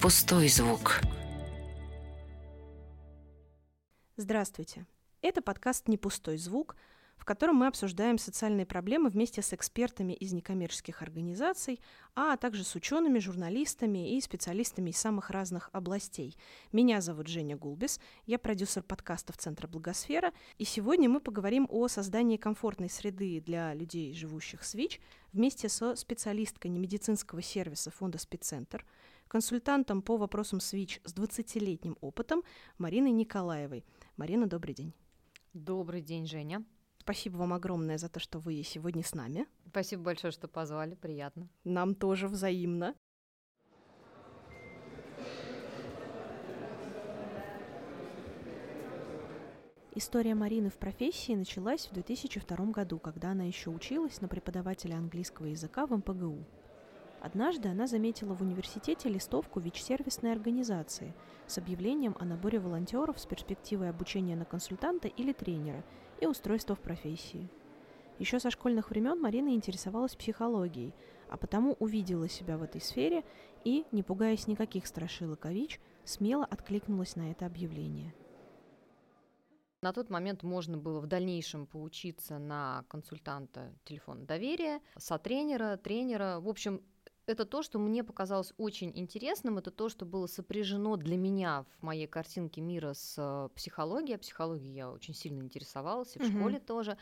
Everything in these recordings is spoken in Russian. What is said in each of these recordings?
пустой звук. Здравствуйте. Это подкаст «Не пустой звук», в котором мы обсуждаем социальные проблемы вместе с экспертами из некоммерческих организаций, а также с учеными, журналистами и специалистами из самых разных областей. Меня зовут Женя Гулбис, я продюсер подкастов Центра Благосфера, и сегодня мы поговорим о создании комфортной среды для людей, живущих с ВИЧ, вместе со специалисткой немедицинского сервиса фонда «Спеццентр», консультантом по вопросам СВИЧ с 20-летним опытом Мариной Николаевой. Марина, добрый день. Добрый день, Женя. Спасибо вам огромное за то, что вы сегодня с нами. Спасибо большое, что позвали, приятно. Нам тоже взаимно. История Марины в профессии началась в 2002 году, когда она еще училась на преподавателя английского языка в МПГУ. Однажды она заметила в университете листовку ВИЧ-сервисной организации с объявлением о наборе волонтеров с перспективой обучения на консультанта или тренера и устройства в профессии. Еще со школьных времен Марина интересовалась психологией, а потому увидела себя в этой сфере и, не пугаясь никаких страшилок о ВИЧ, смело откликнулась на это объявление. На тот момент можно было в дальнейшем поучиться на консультанта телефона доверия, сотренера, тренера. В общем, это то, что мне показалось очень интересным, это то, что было сопряжено для меня в моей картинке мира с э, психологией. Психологией я очень сильно интересовалась, и в mm-hmm. школе тоже.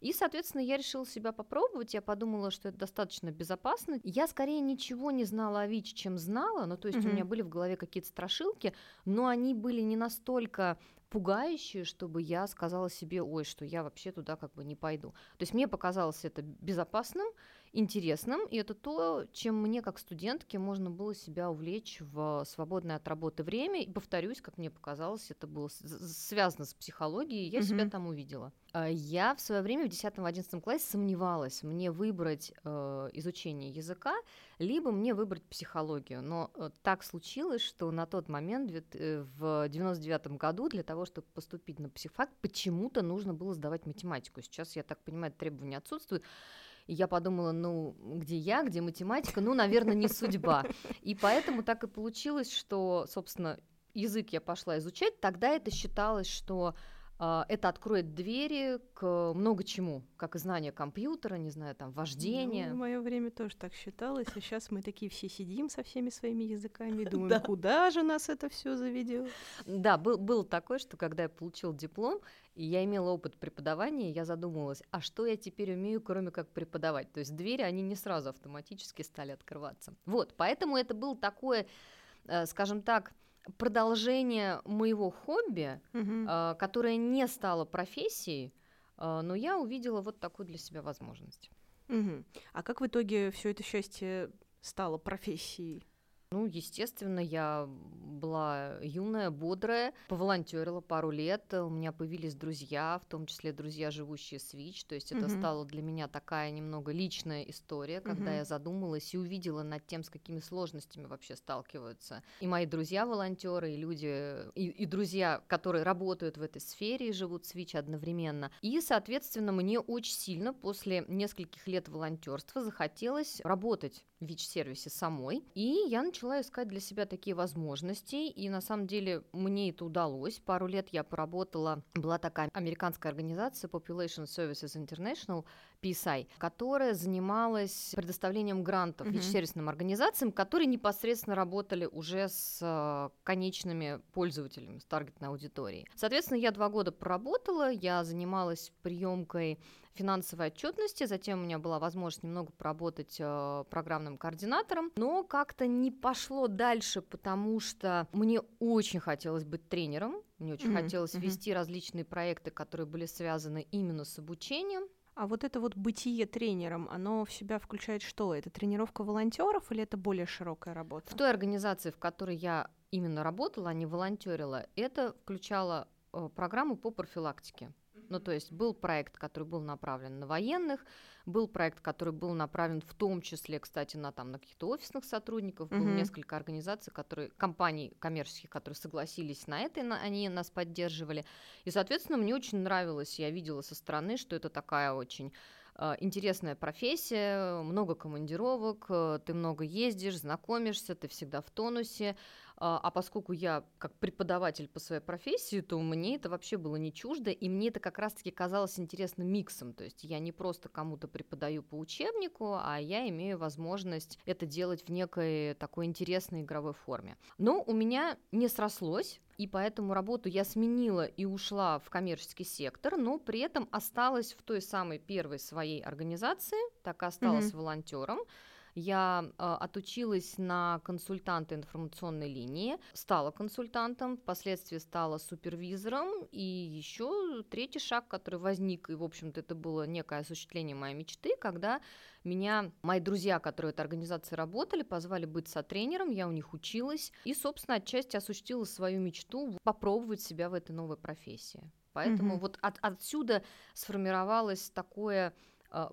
И, соответственно, я решила себя попробовать. Я подумала, что это достаточно безопасно. Я скорее ничего не знала о ВИЧ, чем знала. Ну, то есть mm-hmm. у меня были в голове какие-то страшилки, но они были не настолько пугающие, чтобы я сказала себе, ой, что я вообще туда как бы не пойду. То есть мне показалось это безопасным, интересным, и это то, чем мне как студентке можно было себя увлечь в свободное от работы время. И повторюсь, как мне показалось, это было связано с психологией, я mm-hmm. себя там увидела. А, я в свое время в 10-11 классе сомневалась, мне выбрать э, изучение языка, либо мне выбрать психологию. Но э, так случилось, что на тот момент, э, в 99 году, для того, чтобы поступить на психфак, почему-то нужно было сдавать математику. Сейчас, я так понимаю, требования отсутствуют. И я подумала, ну, где я, где математика, ну, наверное, не судьба. И поэтому так и получилось, что, собственно, язык я пошла изучать. Тогда это считалось, что это откроет двери к много чему, как и знание компьютера, не знаю, там, вождение. Ну, в мое время тоже так считалось, а сейчас мы такие все сидим со всеми своими языками и думаем, куда же нас это все заведет? Да, был, был такой, что когда я получил диплом, и я имела опыт преподавания, я задумывалась, а что я теперь умею, кроме как преподавать? То есть двери, они не сразу автоматически стали открываться. Вот, поэтому это был такое, э, скажем так, продолжение моего хобби, угу. которое не стало профессией, э, но я увидела вот такую для себя возможность. Угу. А как в итоге все это счастье стало профессией? Ну, естественно, я была юная, бодрая, поволонтерила пару лет, у меня появились друзья, в том числе друзья, живущие с ВИЧ, то есть это mm-hmm. стало для меня такая немного личная история, когда mm-hmm. я задумалась и увидела над тем, с какими сложностями вообще сталкиваются и мои друзья-волонтеры, и люди, и, и друзья, которые работают в этой сфере и живут с ВИЧ одновременно. И, соответственно, мне очень сильно после нескольких лет волонтерства захотелось работать ВИЧ-сервисе самой, и я начала искать для себя такие возможности, и на самом деле мне это удалось. Пару лет я поработала, была такая американская организация Population Services International, PSI, которая занималась предоставлением грантов mm-hmm. сервисным организациям, которые непосредственно работали уже с э, конечными пользователями, с таргетной аудиторией. Соответственно, я два года проработала, я занималась приемкой финансовой отчетности, затем у меня была возможность немного поработать э, программным координатором, но как-то не пошло дальше, потому что мне очень хотелось быть тренером, мне очень mm-hmm. хотелось mm-hmm. вести различные проекты, которые были связаны именно с обучением. А вот это вот бытие тренером, оно в себя включает что? Это тренировка волонтеров или это более широкая работа? В той организации, в которой я именно работала, а не волонтерила, это включало э, программу по профилактике. Ну, то есть был проект, который был направлен на военных, был проект, который был направлен в том числе, кстати, на, там, на каких-то офисных сотрудников, было uh-huh. несколько организаций, которые, компаний коммерческих, которые согласились на это, и на, они нас поддерживали. И, соответственно, мне очень нравилось, я видела со стороны, что это такая очень э, интересная профессия, много командировок, э, ты много ездишь, знакомишься, ты всегда в тонусе, а, а поскольку я как преподаватель по своей профессии, то мне это вообще было не чуждо, и мне это как раз-таки казалось интересным миксом. То есть я не просто кому-то преподаю по учебнику, а я имею возможность это делать в некой такой интересной игровой форме. Но у меня не срослось, и поэтому работу я сменила и ушла в коммерческий сектор, но при этом осталась в той самой первой своей организации, так и осталась mm-hmm. волонтером. Я э, отучилась на консультанта информационной линии, стала консультантом, впоследствии стала супервизором, и еще третий шаг, который возник, и, в общем-то, это было некое осуществление моей мечты, когда меня мои друзья, которые в этой организации работали, позвали быть сотренером, я у них училась, и, собственно, отчасти осуществила свою мечту попробовать себя в этой новой профессии. Поэтому mm-hmm. вот от, отсюда сформировалось такое а,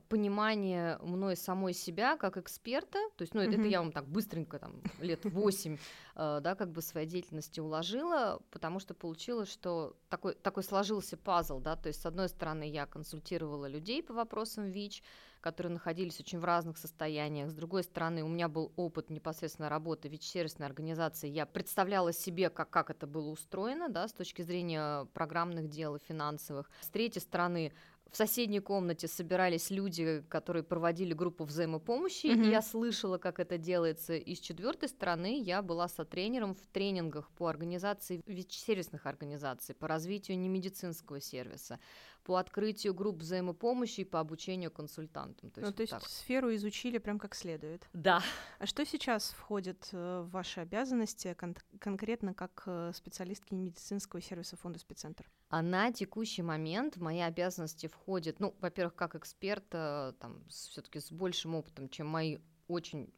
понимание мной самой себя как эксперта, то есть, ну, mm-hmm. это я вам так быстренько, там, лет 8, а, да, как бы своей деятельности уложила, потому что получилось, что такой, такой сложился пазл, да, то есть, с одной стороны, я консультировала людей по вопросам ВИЧ, которые находились очень в разных состояниях. С другой стороны, у меня был опыт непосредственно работы ВИЧ-сервисной организации. Я представляла себе, как, как это было устроено, да, с точки зрения программных дел и финансовых. С третьей стороны, в соседней комнате собирались люди, которые проводили группу взаимопомощи, mm-hmm. и я слышала, как это делается. И с четвертой стороны я была сотренером в тренингах по организации сервисных организаций, по развитию немедицинского сервиса, по открытию групп взаимопомощи и по обучению консультантам. То есть, ну, то есть так. сферу изучили прям как следует. Да. А что сейчас входит э, в ваши обязанности кон- конкретно как э, специалистки медицинского сервиса фонда спеццентр? А на текущий момент в мои обязанности входит, ну, во-первых, как эксперт, э, там, все-таки с большим опытом, чем мои очень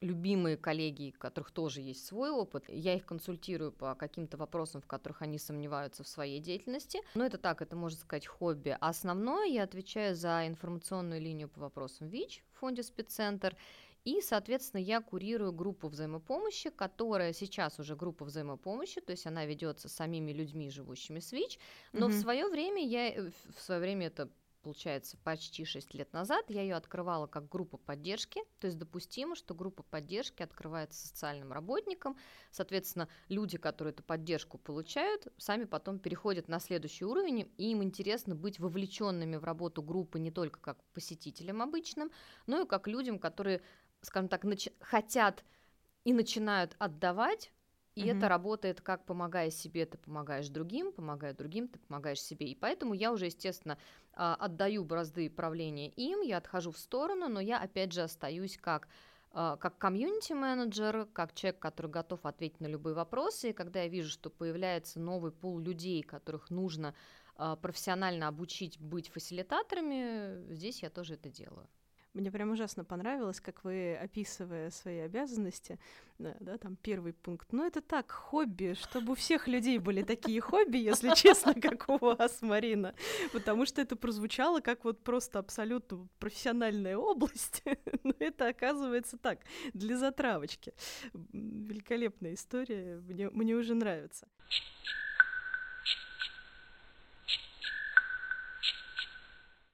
любимые коллеги, у которых тоже есть свой опыт. Я их консультирую по каким-то вопросам, в которых они сомневаются в своей деятельности. Но это так, это можно сказать хобби. А основное я отвечаю за информационную линию по вопросам ВИЧ в фонде спеццентр. И, соответственно, я курирую группу взаимопомощи, которая сейчас уже группа взаимопомощи, то есть она ведется самими людьми, живущими с ВИЧ. Но mm-hmm. в свое время я, э, в свое время это получается, почти 6 лет назад, я ее открывала как группа поддержки, то есть допустимо, что группа поддержки открывается социальным работникам, соответственно, люди, которые эту поддержку получают, сами потом переходят на следующий уровень, и им интересно быть вовлеченными в работу группы не только как посетителям обычным, но и как людям, которые, скажем так, нач- хотят и начинают отдавать и mm-hmm. это работает как помогая себе, ты помогаешь другим, помогая другим, ты помогаешь себе. И поэтому я уже, естественно, а, отдаю бразды правления им, я отхожу в сторону, но я опять же остаюсь как а, как комьюнити-менеджер, как человек, который готов ответить на любые вопросы, и когда я вижу, что появляется новый пул людей, которых нужно а, профессионально обучить быть фасилитаторами, здесь я тоже это делаю. Мне прям ужасно понравилось, как вы, описывая свои обязанности, да, да, там первый пункт. Ну, это так, хобби, чтобы у всех людей были такие хобби, если честно, как у вас, Марина. Потому что это прозвучало как вот просто абсолютно профессиональная область. Но это оказывается так, для затравочки. Великолепная история, мне, мне уже нравится.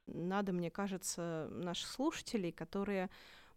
Надо, мне кажется, наших слушателей, которые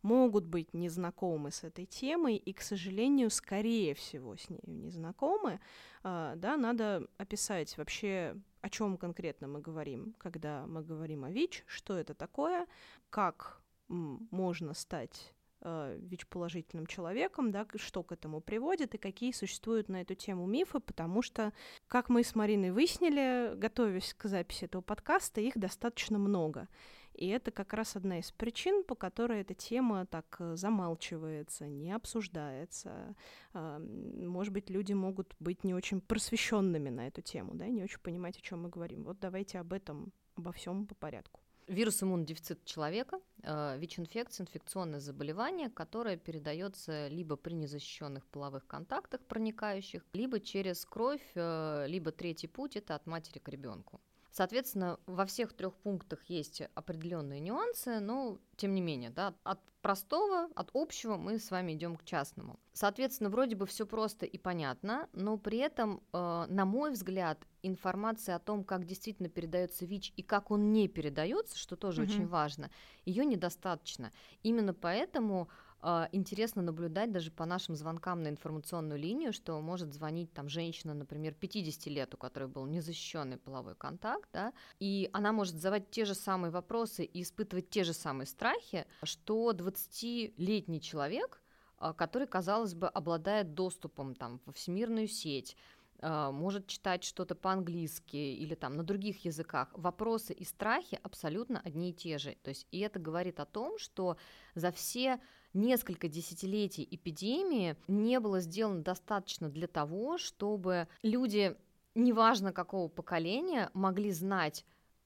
могут быть незнакомы с этой темой и, к сожалению, скорее всего с ней не знакомы, а, да, надо описать вообще, о чем конкретно мы говорим, когда мы говорим о ВИЧ, что это такое, как можно стать ВИЧ-положительным человеком, да, что к этому приводит и какие существуют на эту тему мифы, потому что, как мы с Мариной выяснили, готовясь к записи этого подкаста, их достаточно много. И это как раз одна из причин, по которой эта тема так э, замалчивается, не обсуждается. Э, может быть, люди могут быть не очень просвещенными на эту тему, да, не очень понимать, о чем мы говорим. Вот давайте об этом, обо всем по порядку. Вирус иммунодефицита человека, э, ВИЧ-инфекция, инфекционное заболевание, которое передается либо при незащищенных половых контактах проникающих, либо через кровь, э, либо третий путь это от матери к ребенку. Соответственно, во всех трех пунктах есть определенные нюансы, но тем не менее, да, от простого, от общего мы с вами идем к частному. Соответственно, вроде бы все просто и понятно, но при этом, э, на мой взгляд, информация о том, как действительно передается ВИЧ и как он не передается, что тоже mm-hmm. очень важно, ее недостаточно. Именно поэтому интересно наблюдать даже по нашим звонкам на информационную линию, что может звонить там женщина, например, 50 лет, у которой был незащищенный половой контакт, да, и она может задавать те же самые вопросы и испытывать те же самые страхи, что 20-летний человек, а, который, казалось бы, обладает доступом там, во всемирную сеть, а, может читать что-то по-английски или там на других языках. Вопросы и страхи абсолютно одни и те же. То есть и это говорит о том, что за все несколько десятилетий эпидемии не было сделано достаточно для того, чтобы люди, неважно какого поколения, могли знать,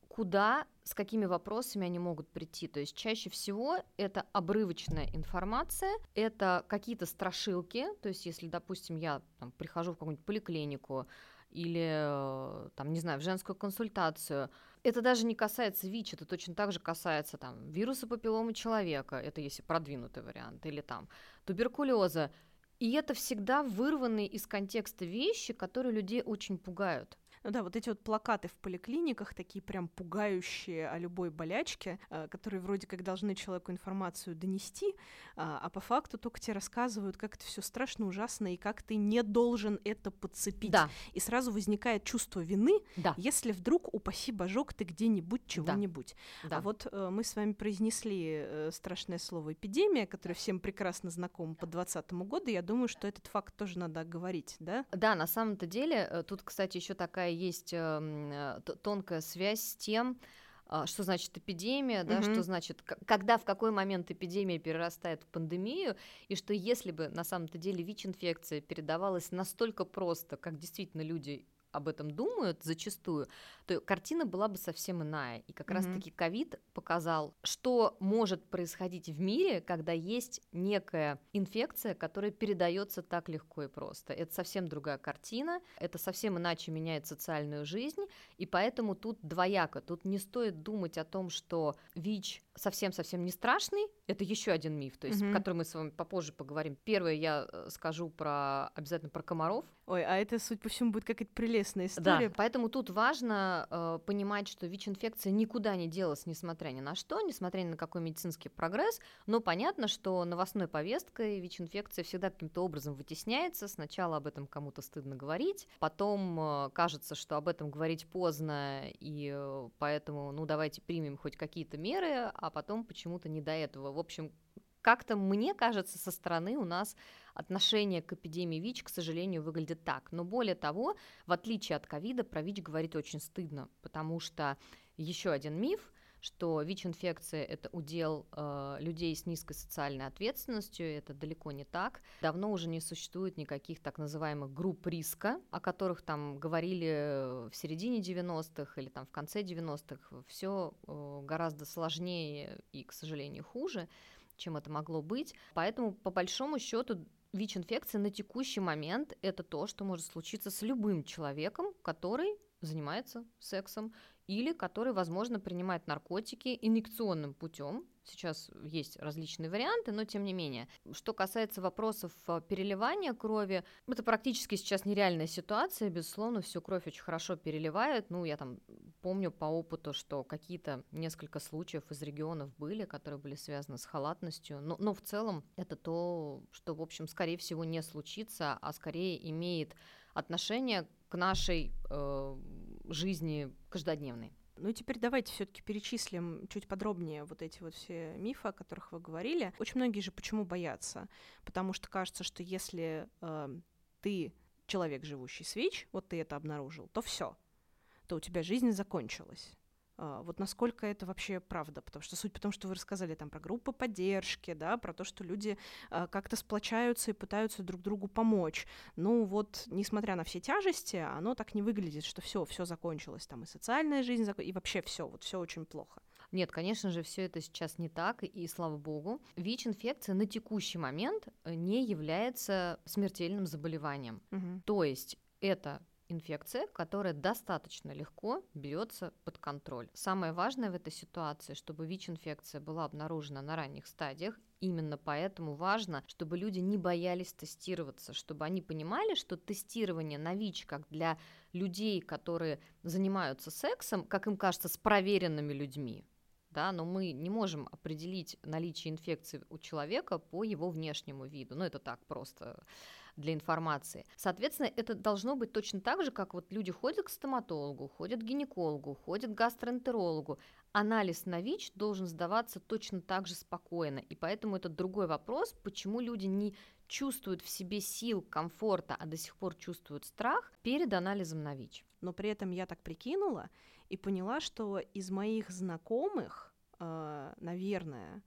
куда, с какими вопросами они могут прийти. То есть чаще всего это обрывочная информация, это какие-то страшилки. То есть если, допустим, я там, прихожу в какую-нибудь поликлинику или, э, там, не знаю, в женскую консультацию, это даже не касается ВИЧ, это точно так же касается там вируса папилломы человека, это если продвинутый вариант, или там туберкулеза. И это всегда вырванные из контекста вещи, которые людей очень пугают. Ну да, вот эти вот плакаты в поликлиниках, такие прям пугающие о любой болячке, э, которые вроде как должны человеку информацию донести, а, а по факту только тебе рассказывают, как это все страшно, ужасно, и как ты не должен это подцепить. Да. И сразу возникает чувство вины, да. если вдруг, упаси божок, ты где-нибудь чего-нибудь. Да. А вот э, мы с вами произнесли э, страшное слово «эпидемия», которое всем прекрасно знакомо по 2020 году. Я думаю, что этот факт тоже надо оговорить, да? Да, на самом-то деле, тут, кстати, еще такая есть эм, э, тонкая связь с тем, а, что значит эпидемия, да, mm-hmm. что значит, когда, в какой момент эпидемия перерастает в пандемию, и что если бы на самом-то деле ВИЧ-инфекция передавалась настолько просто, как действительно люди об этом думают зачастую, то картина была бы совсем иная. И как mm-hmm. раз-таки ковид показал, что может происходить в мире, когда есть некая инфекция, которая передается так легко и просто. Это совсем другая картина, это совсем иначе меняет социальную жизнь, и поэтому тут двояко. Тут не стоит думать о том, что ВИЧ совсем-совсем не страшный, это еще один миф, то есть, mm-hmm. который мы с вами попозже поговорим. Первое я э, скажу про обязательно про комаров. Ой, а это, судя по всему, будет какая-то прелестная история. Да, поэтому тут важно э, понимать, что ВИЧ-инфекция никуда не делась, несмотря ни на что, несмотря ни на какой медицинский прогресс, но понятно, что новостной повесткой ВИЧ-инфекция всегда каким-то образом вытесняется. Сначала об этом кому-то стыдно говорить, потом э, кажется, что об этом говорить поздно, и э, поэтому, ну, давайте примем хоть какие-то меры, а потом почему-то не до этого. В общем, как-то, мне кажется, со стороны у нас отношение к эпидемии ВИЧ, к сожалению, выглядит так. Но более того, в отличие от ковида, про ВИЧ говорить очень стыдно, потому что еще один миф, что ВИЧ-инфекция – это удел э, людей с низкой социальной ответственностью, это далеко не так. Давно уже не существует никаких так называемых групп риска, о которых там говорили в середине 90-х или там в конце 90-х. Все э, гораздо сложнее и, к сожалению, хуже чем это могло быть. Поэтому, по большому счету, ВИЧ-инфекция на текущий момент это то, что может случиться с любым человеком, который занимается сексом или который, возможно, принимает наркотики инъекционным путем. Сейчас есть различные варианты, но тем не менее. Что касается вопросов э, переливания крови, это практически сейчас нереальная ситуация. Безусловно, всю кровь очень хорошо переливают. Ну, я там помню по опыту, что какие-то несколько случаев из регионов были, которые были связаны с халатностью. Но, но в целом это то, что, в общем, скорее всего, не случится, а скорее имеет отношение к нашей э, жизни каждодневной. Ну и теперь давайте все-таки перечислим чуть подробнее вот эти вот все мифы, о которых вы говорили. Очень многие же почему боятся? Потому что кажется, что если э, ты человек, живущий с ВИЧ, вот ты это обнаружил, то все, то у тебя жизнь закончилась. А, вот насколько это вообще правда, потому что суть потому, что вы рассказали там про группы поддержки, да, про то, что люди а, как-то сплочаются и пытаются друг другу помочь. Ну вот, несмотря на все тяжести, оно так не выглядит, что все, все закончилось, там и социальная жизнь, и вообще все, вот все очень плохо. Нет, конечно же, все это сейчас не так, и слава богу. ВИЧ-инфекция на текущий момент э, не является смертельным заболеванием. Угу. То есть это инфекция, которая достаточно легко берется под контроль. Самое важное в этой ситуации, чтобы ВИЧ-инфекция была обнаружена на ранних стадиях, Именно поэтому важно, чтобы люди не боялись тестироваться, чтобы они понимали, что тестирование на ВИЧ как для людей, которые занимаются сексом, как им кажется, с проверенными людьми, да, но мы не можем определить наличие инфекции у человека по его внешнему виду. Ну, это так просто для информации. Соответственно, это должно быть точно так же, как вот люди ходят к стоматологу, ходят к гинекологу, ходят к гастроэнтерологу. Анализ на ВИЧ должен сдаваться точно так же спокойно. И поэтому это другой вопрос, почему люди не чувствуют в себе сил, комфорта, а до сих пор чувствуют страх перед анализом на ВИЧ. Но при этом я так прикинула и поняла, что из моих знакомых, э, наверное,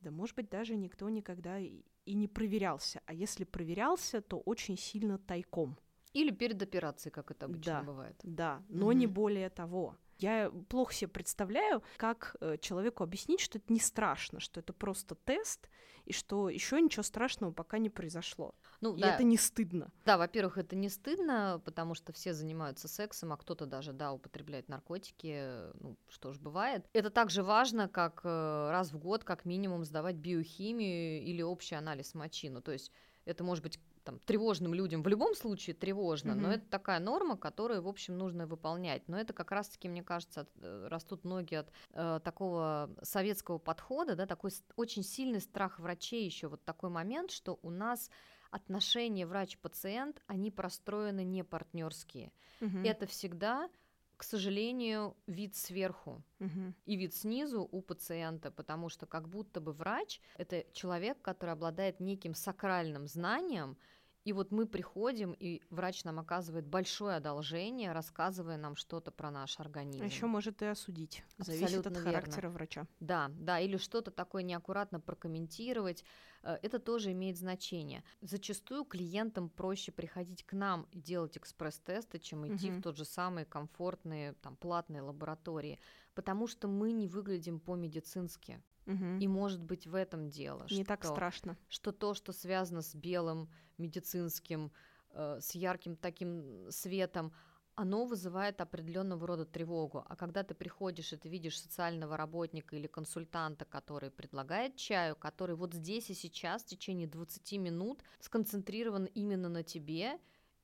да, может быть, даже никто никогда и не проверялся. А если проверялся, то очень сильно тайком. Или перед операцией, как это обычно да, бывает. Да, но угу. не более того. Я плохо себе представляю, как э, человеку объяснить, что это не страшно, что это просто тест, и что еще ничего страшного пока не произошло. Ну, и да. это не стыдно. Да, во-первых, это не стыдно, потому что все занимаются сексом, а кто-то даже, да, употребляет наркотики, ну, что ж бывает. Это также важно, как э, раз в год, как минимум, сдавать биохимию или общий анализ мочи. Ну, то есть это может быть там, тревожным людям в любом случае тревожно, mm-hmm. но это такая норма, которую, в общем, нужно выполнять. Но это как раз-таки, мне кажется, от, э, растут ноги от э, такого советского подхода, да, такой очень сильный страх врачей еще, вот такой момент, что у нас отношения врач-пациент, они простроены не партнерские. Mm-hmm. Это всегда к сожалению, вид сверху угу. и вид снизу у пациента, потому что как будто бы врач это человек, который обладает неким сакральным знанием, и вот мы приходим, и врач нам оказывает большое одолжение, рассказывая нам что-то про наш организм. А еще может и осудить. Абсолютно Зависит от характера верно. врача. Да, да, или что-то такое неаккуратно прокомментировать. Э, это тоже имеет значение. Зачастую клиентам проще приходить к нам и делать экспресс-тесты, чем идти угу. в тот же самый комфортные, там, платные лаборатории, потому что мы не выглядим по-медицински. Угу. И может быть в этом дело. Не что, так страшно. Что то, что связано с белым медицинским, э, с ярким таким светом, оно вызывает определенного рода тревогу. А когда ты приходишь и ты видишь социального работника или консультанта, который предлагает чаю, который вот здесь и сейчас в течение 20 минут сконцентрирован именно на тебе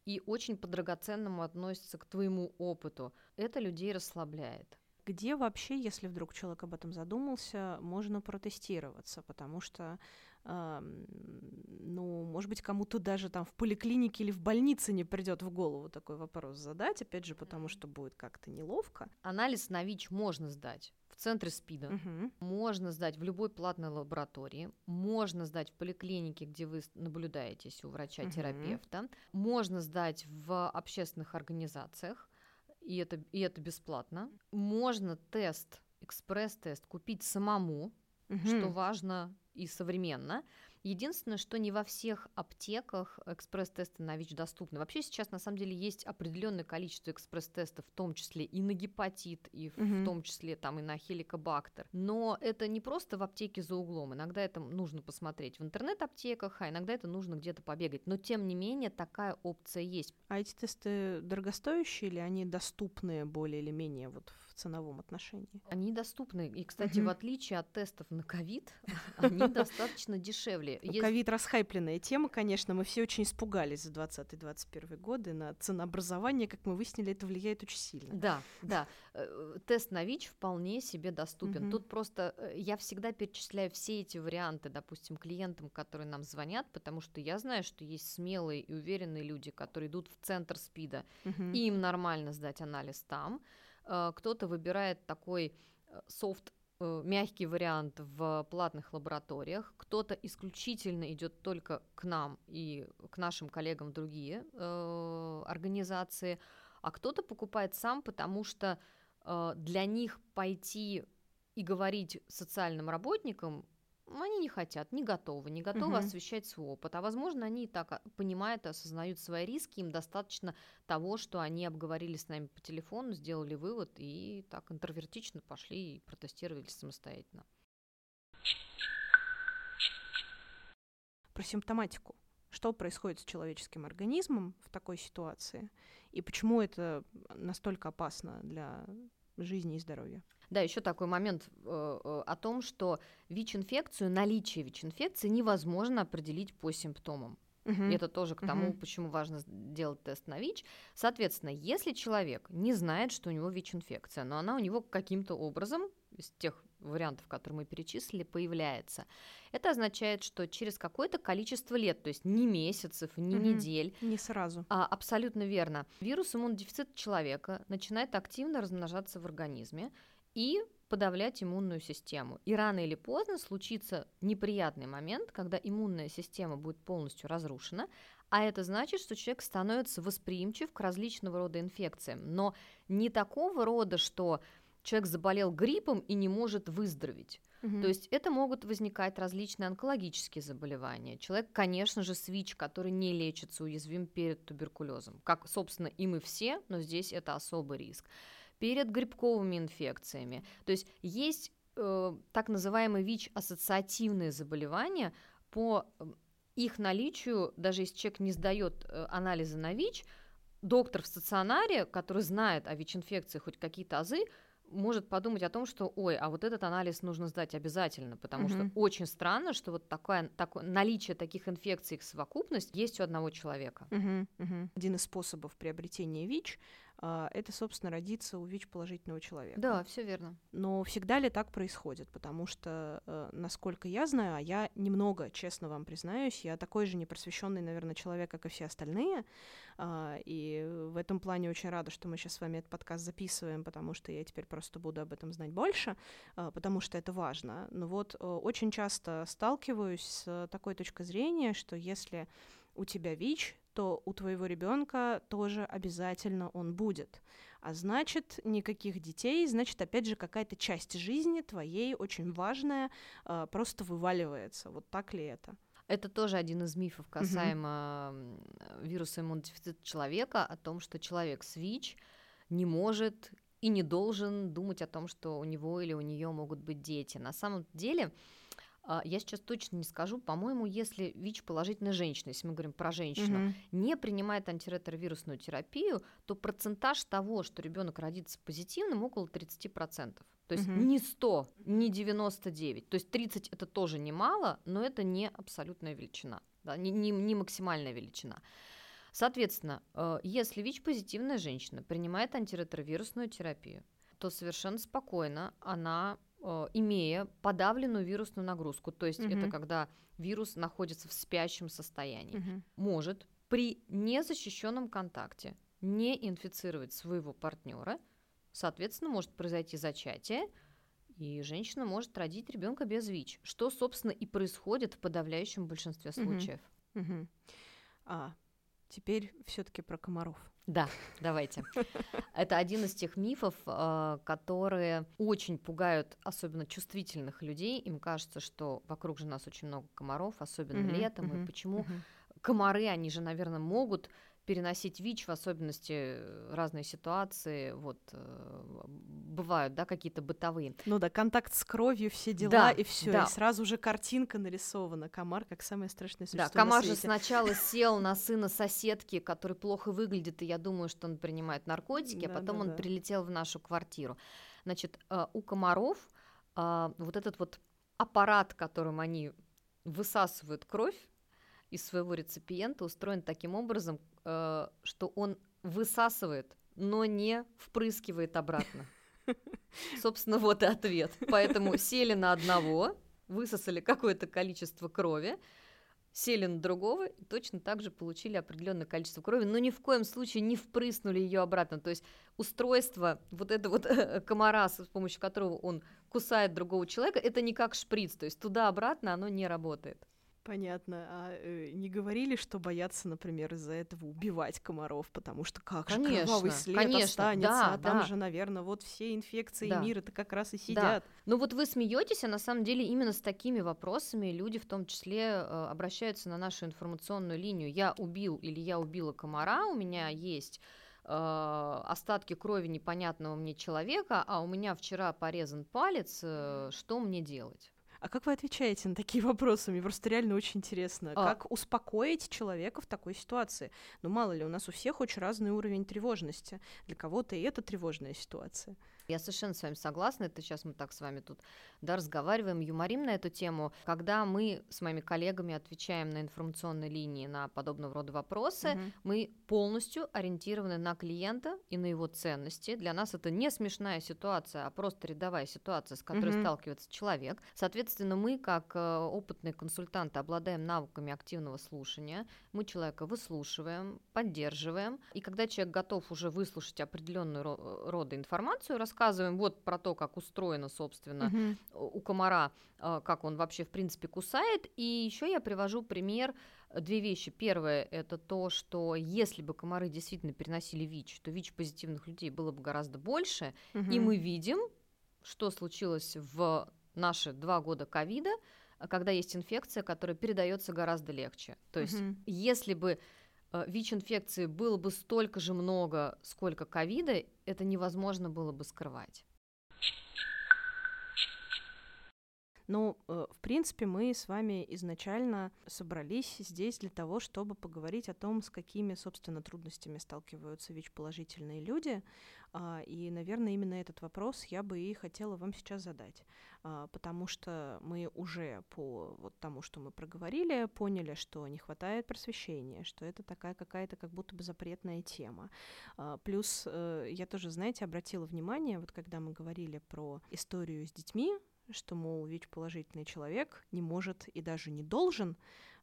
и очень по-драгоценному относится к твоему опыту, это людей расслабляет где вообще, если вдруг человек об этом задумался, можно протестироваться, потому что, э, ну, может быть, кому-то даже там в поликлинике или в больнице не придет в голову такой вопрос задать, опять же, потому что будет как-то неловко. Анализ на ВИЧ можно сдать в центре СПИДа, угу. можно сдать в любой платной лаборатории, можно сдать в поликлинике, где вы наблюдаетесь у врача-терапевта, угу. можно сдать в общественных организациях, и это, и это бесплатно. Можно тест, экспресс-тест купить самому, угу. что важно и современно. Единственное, что не во всех аптеках экспресс-тесты на ВИЧ доступны. Вообще сейчас на самом деле есть определенное количество экспресс-тестов, в том числе и на гепатит, и угу. в том числе там и на хеликобактер. Но это не просто в аптеке за углом. Иногда это нужно посмотреть в интернет-аптеках, а иногда это нужно где-то побегать. Но тем не менее такая опция есть. А эти тесты дорогостоящие или они доступны более или менее вот в ценовом отношении? Они доступны. И, кстати, в отличие от тестов на ковид, они достаточно дешевле. Ковид расхайпленная тема, конечно. Мы все очень испугались за 2020-2021 годы. На ценообразование, как мы выяснили, это влияет очень сильно. Да, да. Э, тест на ВИЧ вполне себе доступен. Тут просто э, я всегда перечисляю все эти варианты, допустим, клиентам, которые нам звонят, потому что я знаю, что есть смелые и уверенные люди, которые идут в центр СПИДа, и им нормально сдать анализ там. Э, кто-то выбирает такой э, софт э, мягкий вариант в платных лабораториях, кто-то исключительно идет только к нам и к нашим коллегам другие организации, а кто-то покупает сам, потому что для них пойти и говорить социальным работникам они не хотят, не готовы, не готовы угу. освещать свой опыт. А возможно, они и так а, понимают и осознают свои риски, им достаточно того, что они обговорили с нами по телефону, сделали вывод и так интровертично пошли и протестировали самостоятельно. Про симптоматику. Что происходит с человеческим организмом в такой ситуации? и почему это настолько опасно для жизни и здоровья. Да, еще такой момент э, э, о том, что ВИЧ-инфекцию, наличие ВИЧ-инфекции невозможно определить по симптомам. Угу. Это тоже к тому, угу. почему важно делать тест на ВИЧ. Соответственно, если человек не знает, что у него ВИЧ-инфекция, но она у него каким-то образом из тех вариантов, которые мы перечислили, появляется. Это означает, что через какое-то количество лет, то есть не месяцев, не угу. недель. Не сразу. А, абсолютно верно. Вирус иммунодефицита человека начинает активно размножаться в организме и подавлять иммунную систему. И рано или поздно случится неприятный момент, когда иммунная система будет полностью разрушена, а это значит, что человек становится восприимчив к различного рода инфекциям, но не такого рода, что человек заболел гриппом и не может выздороветь. Угу. То есть это могут возникать различные онкологические заболевания. Человек, конечно же, с ВИЧ, который не лечится, уязвим перед туберкулезом. Как, собственно, и мы все, но здесь это особый риск перед грибковыми инфекциями. То есть есть э, так называемые ВИЧ-ассоциативные заболевания, по их наличию, даже если человек не сдает э, анализы на ВИЧ, доктор в стационаре, который знает о ВИЧ-инфекции хоть какие-то азы, может подумать о том, что, ой, а вот этот анализ нужно сдать обязательно, потому угу. что очень странно, что вот такое, такое наличие таких инфекций, их совокупность есть у одного человека. Угу, угу. Один из способов приобретения ВИЧ это, собственно, родиться у ВИЧ-положительного человека. Да, все верно. Но всегда ли так происходит? Потому что, э, насколько я знаю, а я немного, честно вам признаюсь, я такой же непросвещенный, наверное, человек, как и все остальные, а, и в этом плане очень рада, что мы сейчас с вами этот подкаст записываем, потому что я теперь просто буду об этом знать больше, а, потому что это важно. Но вот э, очень часто сталкиваюсь с такой точкой зрения, что если у тебя ВИЧ, то у твоего ребенка тоже обязательно он будет. А значит, никаких детей, значит, опять же, какая-то часть жизни твоей очень важная э, просто вываливается. Вот так ли это? Это тоже один из мифов касаемо угу. вируса иммунодефицита человека, о том, что человек с ВИЧ не может и не должен думать о том, что у него или у нее могут быть дети. На самом деле, а, я сейчас точно не скажу, по-моему, если ВИЧ положительная женщина, если мы говорим про женщину, угу. не принимает антиретровирусную терапию, то процентаж того, что ребенок родится позитивным, около 30%. То есть угу. не 100, не 99. То есть 30 это тоже немало, но это не абсолютная величина, да, не, не, не максимальная величина. Соответственно, э, если ВИЧ-позитивная женщина принимает антиретровирусную терапию, то совершенно спокойно она имея подавленную вирусную нагрузку, то есть угу. это когда вирус находится в спящем состоянии, угу. может при незащищенном контакте не инфицировать своего партнера, соответственно, может произойти зачатие, и женщина может родить ребенка без ВИЧ, что, собственно, и происходит в подавляющем большинстве случаев. Угу. Угу. А теперь все-таки про комаров. Да, давайте. Это один из тех мифов, э, которые очень пугают особенно чувствительных людей. Им кажется, что вокруг же нас очень много комаров, особенно летом. И почему комары, они же, наверное, могут переносить ВИЧ, в особенности э, разные ситуации, вот э, бывают, да, какие-то бытовые. Ну да, контакт с кровью, все дела да, и все, да. и сразу же картинка нарисована, комар как самое страшное существо. Да, комар же сначала сел на сына соседки, который плохо выглядит, и я думаю, что он принимает наркотики, а потом он прилетел в нашу квартиру. Значит, э, у комаров вот этот вот аппарат, которым они высасывают кровь, из своего реципиента устроен таким образом, э, что он высасывает, но не впрыскивает обратно. Собственно, вот и ответ. Поэтому сели на одного, высосали какое-то количество крови, сели на другого и точно так же получили определенное количество крови, но ни в коем случае не впрыснули ее обратно. То есть устройство вот это вот комара, с помощью которого он кусает другого человека, это не как шприц, то есть туда-обратно оно не работает. Понятно. А э, не говорили, что боятся, например, из-за этого убивать комаров, потому что как конечно, же кровавый след конечно, останется, да, а там да. же, наверное, вот все инфекции да. мира-то как раз и сидят. Да. Ну вот вы смеетесь, а на самом деле именно с такими вопросами люди в том числе э, обращаются на нашу информационную линию. Я убил или я убила комара, у меня есть э, остатки крови непонятного мне человека, а у меня вчера порезан палец, э, что мне делать? А как вы отвечаете на такие вопросы? Мне просто реально очень интересно. А... Как успокоить человека в такой ситуации? Ну, мало ли, у нас у всех очень разный уровень тревожности. Для кого-то и это тревожная ситуация. Я совершенно с вами согласна. Это сейчас мы так с вами тут да, разговариваем, юморим на эту тему. Когда мы с моими коллегами отвечаем на информационной линии на подобного рода вопросы, угу. мы полностью ориентированы на клиента и на его ценности. Для нас это не смешная ситуация, а просто рядовая ситуация, с которой угу. сталкивается человек. Соответственно, мы, как э, опытные консультанты, обладаем навыками активного слушания. Мы человека выслушиваем, поддерживаем. И когда человек готов уже выслушать определенную рода информацию, рассказываем вот про то, как устроено, собственно, угу. у комара, э, как он вообще, в принципе, кусает. И еще я привожу пример э, две вещи. Первое – это то, что если бы комары действительно переносили ВИЧ, то ВИЧ-позитивных людей было бы гораздо больше. Угу. И мы видим, что случилось в наши два года ковида, когда есть инфекция, которая передается гораздо легче. То есть, угу. если бы ВИЧ-инфекции было бы столько же много, сколько ковида, это невозможно было бы скрывать. Ну, э, в принципе, мы с вами изначально собрались здесь для того, чтобы поговорить о том, с какими, собственно, трудностями сталкиваются ВИЧ-положительные люди. А, и, наверное, именно этот вопрос я бы и хотела вам сейчас задать, а, потому что мы уже по вот тому, что мы проговорили, поняли, что не хватает просвещения, что это такая какая-то как будто бы запретная тема. А, плюс э, я тоже, знаете, обратила внимание, вот когда мы говорили про историю с детьми, что, мол, ВИЧ-положительный человек не может и даже не должен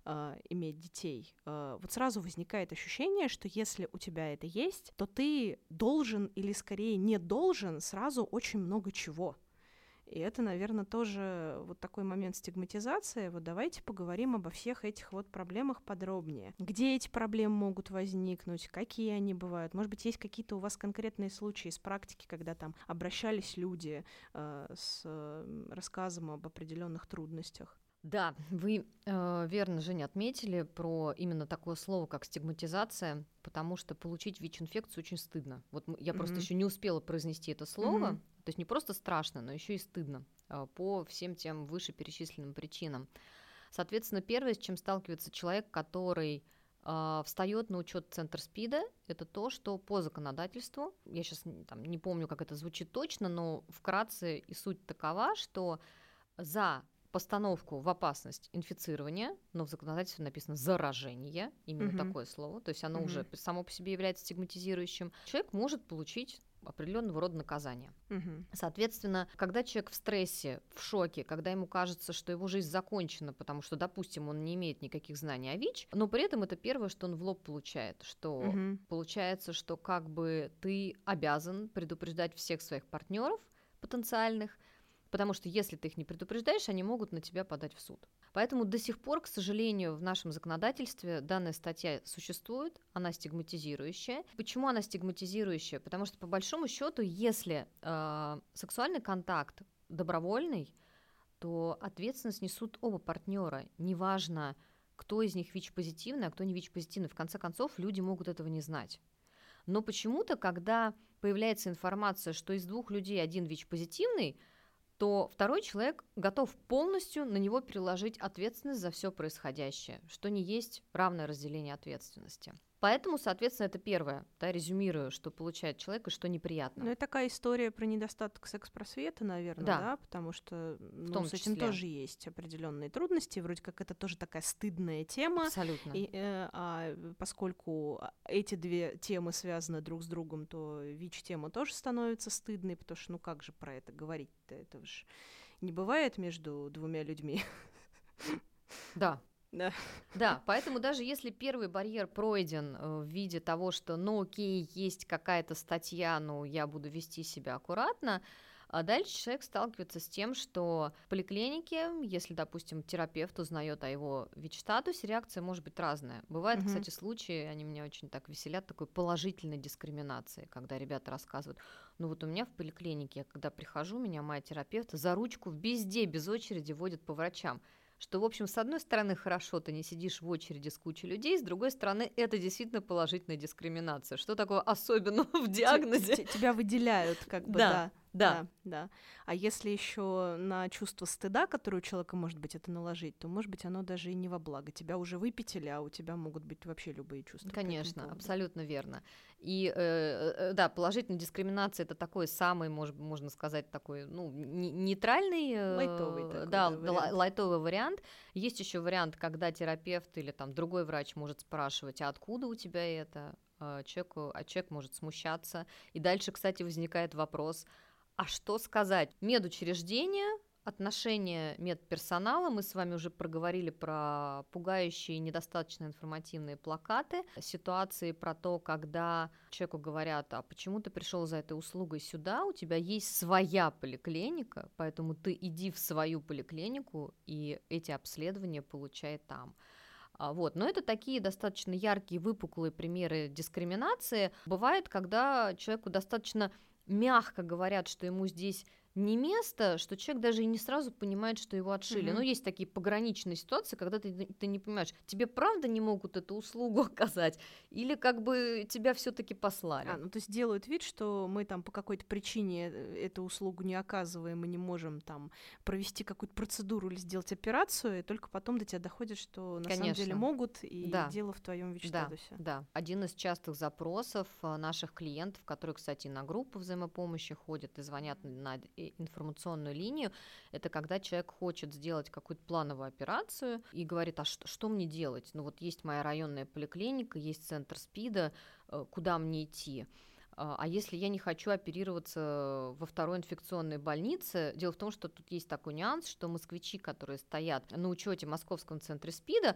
э, иметь детей, э, вот сразу возникает ощущение, что если у тебя это есть, то ты должен или скорее не должен сразу очень много чего. И это, наверное, тоже вот такой момент стигматизации. Вот давайте поговорим обо всех этих вот проблемах подробнее. Где эти проблемы могут возникнуть, какие они бывают. Может быть, есть какие-то у вас конкретные случаи из практики, когда там обращались люди э, с э, рассказом об определенных трудностях? Да, вы э, верно, Женя, отметили про именно такое слово, как стигматизация, потому что получить ВИЧ-инфекцию очень стыдно. Вот я mm-hmm. просто еще не успела произнести это слово, mm-hmm. То есть не просто страшно, но еще и стыдно э, по всем тем вышеперечисленным причинам. Соответственно, первое, с чем сталкивается человек, который э, встает на учет центр СПИДа, это то, что по законодательству, я сейчас там, не помню, как это звучит точно, но вкратце и суть такова, что за постановку в опасность инфицирования, но в законодательстве написано заражение, именно угу. такое слово, то есть оно угу. уже само по себе является стигматизирующим, человек может получить определенного рода наказание. Угу. Соответственно, когда человек в стрессе, в шоке, когда ему кажется, что его жизнь закончена, потому что, допустим, он не имеет никаких знаний о ВИЧ, но при этом это первое, что он в лоб получает, что угу. получается, что как бы ты обязан предупреждать всех своих партнеров потенциальных, потому что если ты их не предупреждаешь, они могут на тебя подать в суд. Поэтому до сих пор, к сожалению, в нашем законодательстве данная статья существует, она стигматизирующая. Почему она стигматизирующая? Потому что по большому счету, если э, сексуальный контакт добровольный, то ответственность несут оба партнера. Неважно, кто из них ВИЧ-позитивный, а кто не ВИЧ-позитивный. В конце концов, люди могут этого не знать. Но почему-то, когда появляется информация, что из двух людей один ВИЧ-позитивный, то второй человек готов полностью на него переложить ответственность за все происходящее, что не есть равное разделение ответственности. Поэтому, соответственно, это первое, да, резюмирую, что получает человек и что неприятно. Ну, это такая история про недостаток секс-просвета, наверное, да, да потому что ну, в том с этим числе. тоже есть определенные трудности, вроде как это тоже такая стыдная тема. Абсолютно. И, э, а поскольку эти две темы связаны друг с другом, то ВИЧ-тема тоже становится стыдной, потому что ну как же про это говорить-то, это же не бывает между двумя людьми. Да, да. Да, поэтому даже если первый барьер пройден э, в виде того, что, ну окей, есть какая-то статья, ну я буду вести себя аккуратно, а дальше человек сталкивается с тем, что в поликлинике, если, допустим, терапевт узнает о его ВИЧ-статусе, реакция может быть разная. Бывают, угу. кстати, случаи, они меня очень так веселят, такой положительной дискриминации, когда ребята рассказывают, ну вот у меня в поликлинике, я когда прихожу, меня моя терапевт за ручку везде, без очереди водит по врачам что, в общем, с одной стороны, хорошо, ты не сидишь в очереди с кучей людей, с другой стороны, это действительно положительная дискриминация. Что такое особенно в диагнозе? Тебя выделяют, как бы, да. Да. Да, да. А если еще на чувство стыда, которое у человека может быть это наложить, то может быть оно даже и не во благо. Тебя уже выпятили, а у тебя могут быть вообще любые чувства. Конечно, абсолютно верно. И э, э, да, положительная дискриминация это такой самый, может, можно сказать, такой, ну, нейтральный, э, лайтовый, такой, да, да вариант. лайтовый вариант. Есть еще вариант, когда терапевт или там другой врач может спрашивать, а откуда у тебя это? А, человеку, а человек может смущаться. И дальше, кстати, возникает вопрос, а что сказать? Медучреждение, отношения медперсонала. Мы с вами уже проговорили про пугающие недостаточно информативные плакаты, ситуации про то, когда человеку говорят, а почему ты пришел за этой услугой сюда, у тебя есть своя поликлиника, поэтому ты иди в свою поликлинику и эти обследования получай там. А, вот. Но это такие достаточно яркие, выпуклые примеры дискриминации. Бывает, когда человеку достаточно мягко говорят, что ему здесь не место, что человек даже и не сразу понимает, что его отшили. Угу. Ну, есть такие пограничные ситуации, когда ты, ты не понимаешь, тебе правда не могут эту услугу оказать, или как бы тебя все-таки послали. А, ну то есть делают вид, что мы там по какой-то причине э, эту услугу не оказываем и не можем там провести какую-то процедуру или сделать операцию, и только потом до тебя доходит, что на Конечно. самом деле могут, и да. дело в твоем ВИЧ-статусе. Да, да. Один из частых запросов э, наших клиентов, которые, кстати, на группу взаимопомощи ходят и звонят на информационную линию, это когда человек хочет сделать какую-то плановую операцию и говорит, а что, что мне делать? Ну вот есть моя районная поликлиника, есть центр СПИДа, э, куда мне идти? А, а если я не хочу оперироваться во второй инфекционной больнице, дело в том, что тут есть такой нюанс, что москвичи, которые стоят на учете в Московском центре СПИДа,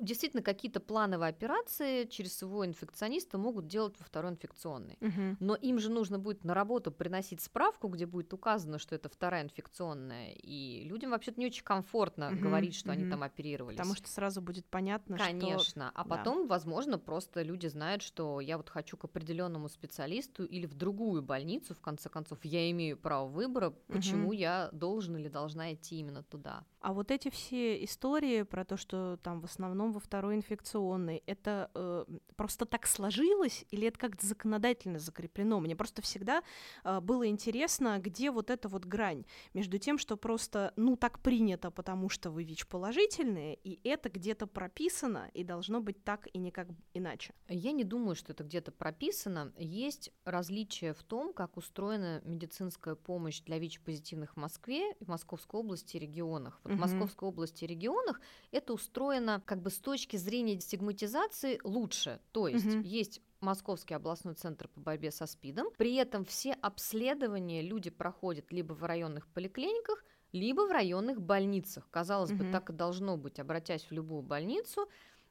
действительно какие-то плановые операции через своего инфекциониста могут делать во второй инфекционной. Угу. Но им же нужно будет на работу приносить справку, где будет указано, что это вторая инфекционная. И людям вообще-то не очень комфортно угу, говорить, что угу. они там оперировались. Потому что сразу будет понятно, Конечно. что... А потом, да. возможно, просто люди знают, что я вот хочу к определенному специалисту или в другую больницу, в конце концов, я имею право выбора, почему угу. я должен или должна идти именно туда. А вот эти все истории про то, что там в основном во второй инфекционной, это э, просто так сложилось или это как-то законодательно закреплено? Мне просто всегда э, было интересно, где вот эта вот грань между тем, что просто, ну, так принято, потому что вы ВИЧ-положительные, и это где-то прописано, и должно быть так и никак иначе. Я не думаю, что это где-то прописано. Есть различия в том, как устроена медицинская помощь для ВИЧ-позитивных в Москве, в Московской области и регионах в угу. Московской области и регионах это устроено как бы точки зрения стигматизации лучше. То есть угу. есть Московский областной центр по борьбе со СПИДом. При этом все обследования люди проходят либо в районных поликлиниках, либо в районных больницах. Казалось угу. бы, так и должно быть. Обратясь в любую больницу,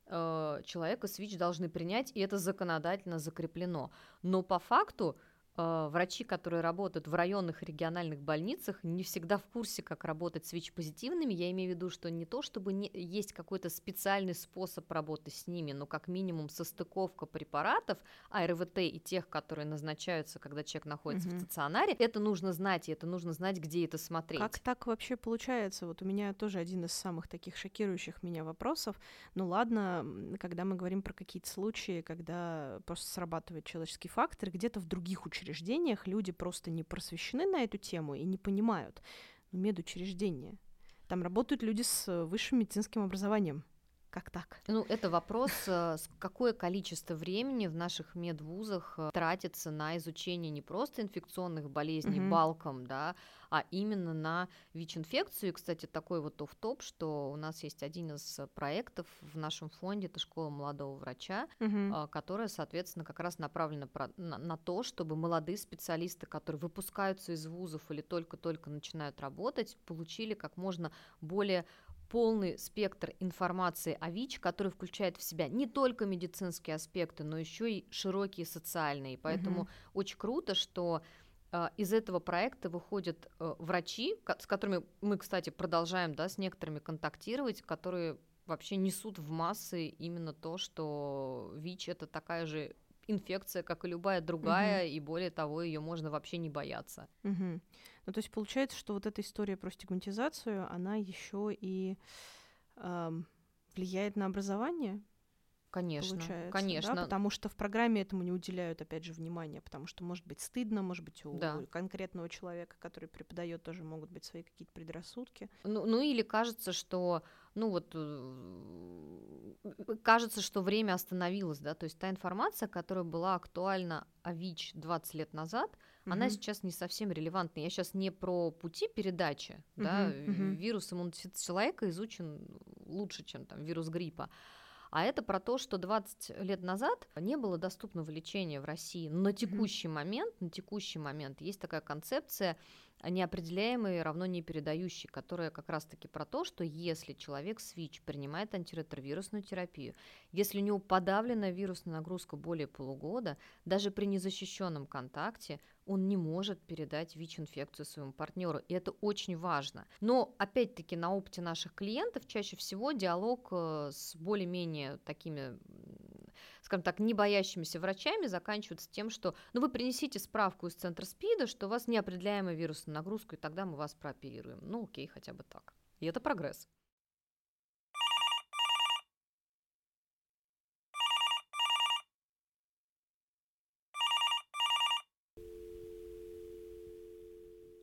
э, человека с ВИЧ должны принять, и это законодательно закреплено. Но по факту врачи, которые работают в районных региональных больницах, не всегда в курсе, как работать с ВИЧ-позитивными. Я имею в виду, что не то, чтобы не, есть какой-то специальный способ работы с ними, но как минимум состыковка препаратов АРВТ и тех, которые назначаются, когда человек находится угу. в стационаре, это нужно знать, и это нужно знать, где это смотреть. Как так вообще получается? Вот у меня тоже один из самых таких шокирующих меня вопросов. Ну ладно, когда мы говорим про какие-то случаи, когда просто срабатывает человеческий фактор, где-то в других учреждениях медучреждениях люди просто не просвещены на эту тему и не понимают. Ну, медучреждения. Там работают люди с высшим медицинским образованием. Как так? Ну, это вопрос, э, какое количество времени в наших медвузах э, тратится на изучение не просто инфекционных болезней mm-hmm. балком, да, а именно на ВИЧ-инфекцию. И, кстати, такой вот оф-топ, что у нас есть один из проектов в нашем фонде, это школа молодого врача, угу. которая, соответственно, как раз направлена на, на то, чтобы молодые специалисты, которые выпускаются из вузов или только-только начинают работать, получили как можно более полный спектр информации о ВИЧ, который включает в себя не только медицинские аспекты, но еще и широкие социальные. Поэтому угу. очень круто, что а, из этого проекта выходят э, врачи, с которыми мы, кстати, продолжаем да, с некоторыми контактировать, которые вообще несут в массы именно то, что ВИЧ это такая же инфекция, как и любая другая, угу. и более того, ее можно вообще не бояться. Угу. Ну, то есть получается, что вот эта история про стигматизацию, она еще и э, влияет на образование Конечно, получается, конечно. Да? Потому что в программе этому не уделяют, опять же, внимания, потому что может быть стыдно, может быть у да. конкретного человека, который преподает, тоже могут быть свои какие-то предрассудки. Ну, ну или кажется, что, ну вот, э, кажется, что время остановилось, да, то есть та информация, которая была актуальна о ВИЧ 20 лет назад, угу. она сейчас не совсем релевантна. Я сейчас не про пути передачи, угу, да, угу. вирус иммунодефицита человека изучен лучше, чем там вирус гриппа. А это про то, что 20 лет назад не было доступного лечения в России. На текущий mm-hmm. момент, на текущий момент есть такая концепция неопределяемый равно не передающий, которая как раз-таки про то, что если человек с ВИЧ принимает антиретровирусную терапию, если у него подавлена вирусная нагрузка более полугода, даже при незащищенном контакте он не может передать ВИЧ-инфекцию своему партнеру, и это очень важно. Но, опять-таки, на опыте наших клиентов чаще всего диалог э, с более-менее такими скажем так, не боящимися врачами заканчивается тем, что ну, вы принесите справку из центра СПИДа, что у вас неопределяемая вирусная нагрузка, и тогда мы вас прооперируем. Ну, окей, хотя бы так. И это прогресс.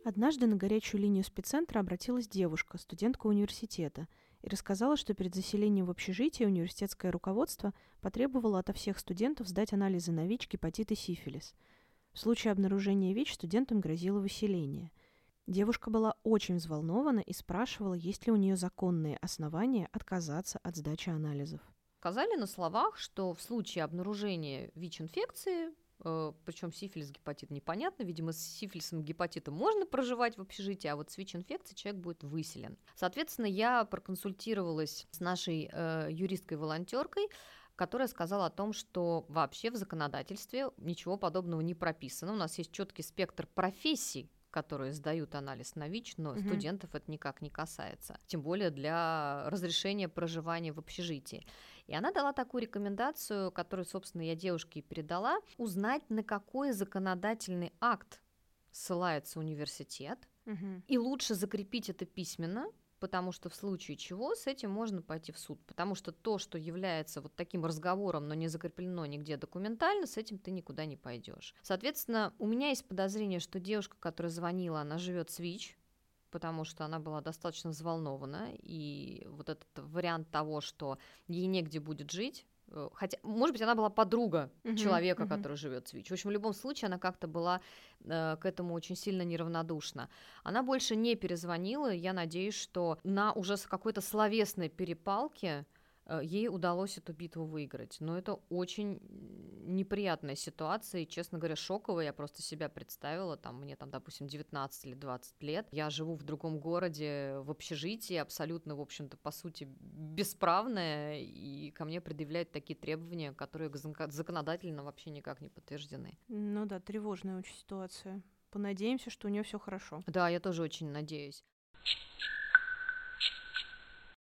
Однажды на горячую линию спеццентра обратилась девушка, студентка университета – и рассказала, что перед заселением в общежитие университетское руководство потребовало ото всех студентов сдать анализы на ВИЧ, гепатит и сифилис. В случае обнаружения ВИЧ студентам грозило выселение. Девушка была очень взволнована и спрашивала, есть ли у нее законные основания отказаться от сдачи анализов. Сказали на словах, что в случае обнаружения ВИЧ-инфекции Причем сифилис, гепатит непонятно. Видимо, с сифилисом, гепатитом можно проживать в общежитии, а вот с ВИЧ-инфекцией человек будет выселен. Соответственно, я проконсультировалась с нашей э, юристкой-волонтеркой, которая сказала о том, что вообще в законодательстве ничего подобного не прописано. У нас есть четкий спектр профессий, которые сдают анализ на ВИЧ, но угу. студентов это никак не касается. Тем более для разрешения проживания в общежитии. И она дала такую рекомендацию, которую, собственно, я девушке передала, узнать, на какой законодательный акт ссылается университет, угу. и лучше закрепить это письменно, потому что в случае чего с этим можно пойти в суд, потому что то, что является вот таким разговором, но не закреплено нигде документально, с этим ты никуда не пойдешь. Соответственно, у меня есть подозрение, что девушка, которая звонила, она живет с ВИЧ, потому что она была достаточно взволнована, и вот этот вариант того, что ей негде будет жить, Хотя, может быть, она была подруга uh-huh, человека, uh-huh. который живет в ВИЧ. В общем, в любом случае, она как-то была э, к этому очень сильно неравнодушна. Она больше не перезвонила. Я надеюсь, что на уже какой-то словесной перепалке Э, ей удалось эту битву выиграть. Но это очень неприятная ситуация, и, честно говоря, шоковая. Я просто себя представила, там, мне там, допустим, 19 или 20 лет. Я живу в другом городе, в общежитии, абсолютно, в общем-то, по сути, бесправная, и ко мне предъявляют такие требования, которые законодательно вообще никак не подтверждены. Ну да, тревожная очень ситуация. Понадеемся, что у нее все хорошо. Да, я тоже очень надеюсь.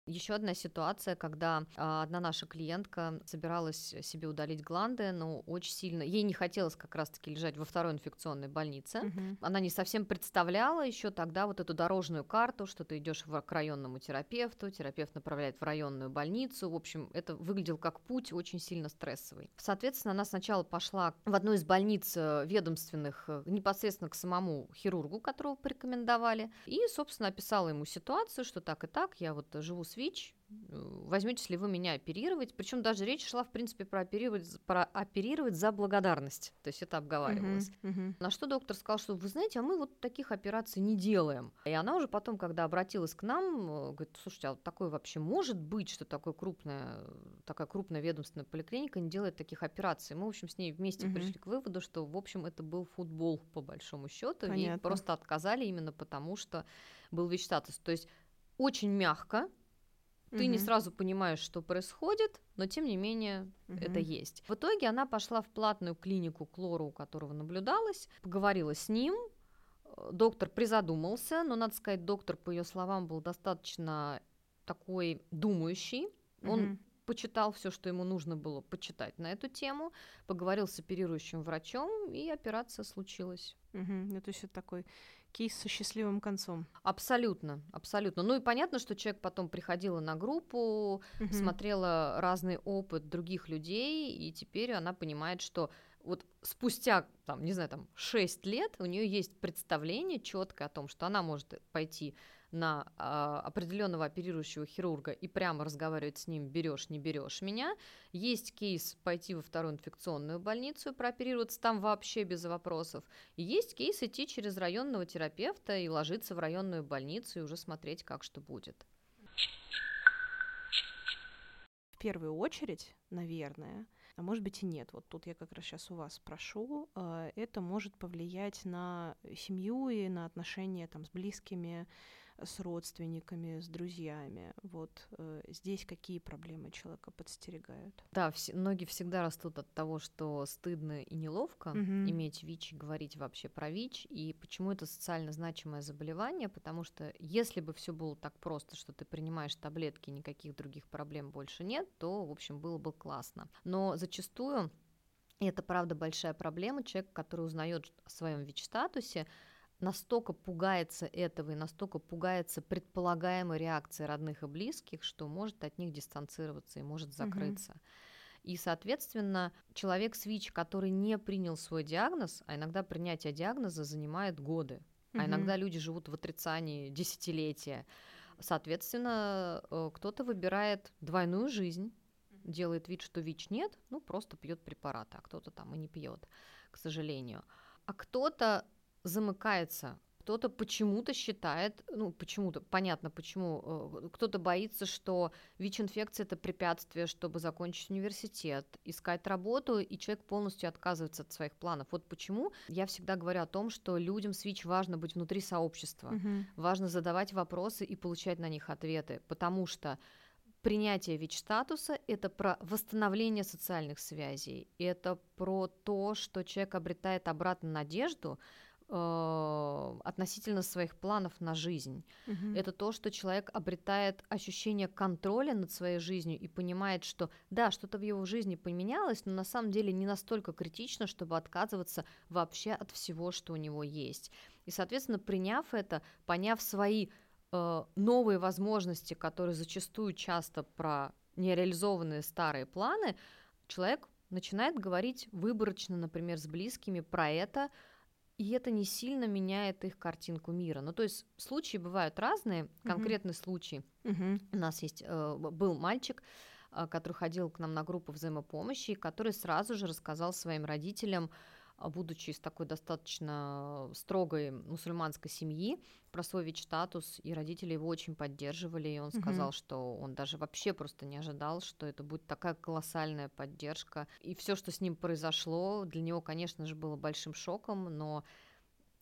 Еще одна ситуация, когда а, одна наша клиентка собиралась себе удалить гланды, но очень сильно, ей не хотелось как раз-таки лежать во второй инфекционной больнице. Угу. Она не совсем представляла еще тогда вот эту дорожную карту, что ты идешь к районному терапевту, терапевт направляет в районную больницу. В общем, это выглядел как путь очень сильно стрессовый. Соответственно, она сначала пошла в одну из больниц э, ведомственных э, непосредственно к самому хирургу, которого порекомендовали, и, собственно, описала ему ситуацию, что так и так, я вот живу с ВИЧ, возьметесь ли вы меня оперировать. Причем даже речь шла, в принципе, про оперировать, про оперировать за благодарность. То есть это обговаривалось. Uh-huh, uh-huh. На что доктор сказал, что вы знаете, а мы вот таких операций не делаем. И она уже потом, когда обратилась к нам, говорит, слушайте, а вот такое вообще может быть, что такое крупная, такая крупная ведомственная поликлиника не делает таких операций. Мы, в общем, с ней вместе uh-huh. пришли к выводу, что, в общем, это был футбол, по большому счету. И просто отказали именно потому, что был ВИЧ-статус. То есть очень мягко, ты угу. не сразу понимаешь, что происходит, но тем не менее угу. это есть. В итоге она пошла в платную клинику к лору, у которого наблюдалась, поговорила с ним. Доктор призадумался, но, надо сказать, доктор, по ее словам, был достаточно такой думающий. Он почитал все, что ему нужно было почитать на эту тему, поговорил с оперирующим врачом, и операция случилась. Угу. Ну, то есть это такой кейс со счастливым концом. Абсолютно, абсолютно. Ну и понятно, что человек потом приходила на группу, угу. смотрела разный опыт других людей, и теперь она понимает, что вот спустя, там, не знаю, там, 6 лет у нее есть представление четкое о том, что она может пойти на а, определенного оперирующего хирурга и прямо разговаривать с ним, берешь, не берешь меня. Есть кейс пойти во вторую инфекционную больницу и прооперироваться там вообще без вопросов. И есть кейс идти через районного терапевта и ложиться в районную больницу и уже смотреть, как что будет. В первую очередь, наверное, а может быть и нет. Вот тут я как раз сейчас у вас спрошу. А, это может повлиять на семью и на отношения там с близкими, с родственниками, с друзьями. Вот э, здесь какие проблемы человека подстерегают? Да, все, ноги всегда растут от того, что стыдно и неловко угу. иметь ВИЧ и говорить вообще про ВИЧ. И почему это социально значимое заболевание? Потому что если бы все было так просто, что ты принимаешь таблетки, никаких других проблем больше нет, то, в общем, было бы классно. Но зачастую и это правда большая проблема. Человек, который узнает о своем ВИЧ-статусе, настолько пугается этого и настолько пугается предполагаемой реакции родных и близких, что может от них дистанцироваться и может закрыться. Угу. И, соответственно, человек с ВИЧ, который не принял свой диагноз, а иногда принятие диагноза занимает годы, угу. а иногда люди живут в отрицании десятилетия. Соответственно, э, кто-то выбирает двойную жизнь, делает вид, что ВИЧ нет, ну просто пьет препараты, а кто-то там и не пьет, к сожалению. А кто-то замыкается. Кто-то почему-то считает, ну почему-то, понятно почему, э, кто-то боится, что ВИЧ-инфекция это препятствие, чтобы закончить университет, искать работу, и человек полностью отказывается от своих планов. Вот почему я всегда говорю о том, что людям с ВИЧ важно быть внутри сообщества, угу. важно задавать вопросы и получать на них ответы, потому что принятие ВИЧ-статуса – это про восстановление социальных связей, это про то, что человек обретает обратно надежду, Э, относительно своих планов на жизнь. Угу. Это то, что человек обретает ощущение контроля над своей жизнью и понимает, что да, что-то в его жизни поменялось, но на самом деле не настолько критично, чтобы отказываться вообще от всего, что у него есть. И, соответственно, приняв это, поняв свои э, новые возможности, которые зачастую часто про нереализованные старые планы, человек начинает говорить выборочно, например, с близкими про это, и это не сильно меняет их картинку мира. Ну, то есть случаи бывают разные, конкретный uh-huh. случай. Uh-huh. У нас есть, э, был мальчик, э, который ходил к нам на группу взаимопомощи, который сразу же рассказал своим родителям, будучи из такой достаточно строгой мусульманской семьи, про свой ВИЧ-статус, и родители его очень поддерживали, и он угу. сказал, что он даже вообще просто не ожидал, что это будет такая колоссальная поддержка. И все, что с ним произошло, для него, конечно же, было большим шоком, но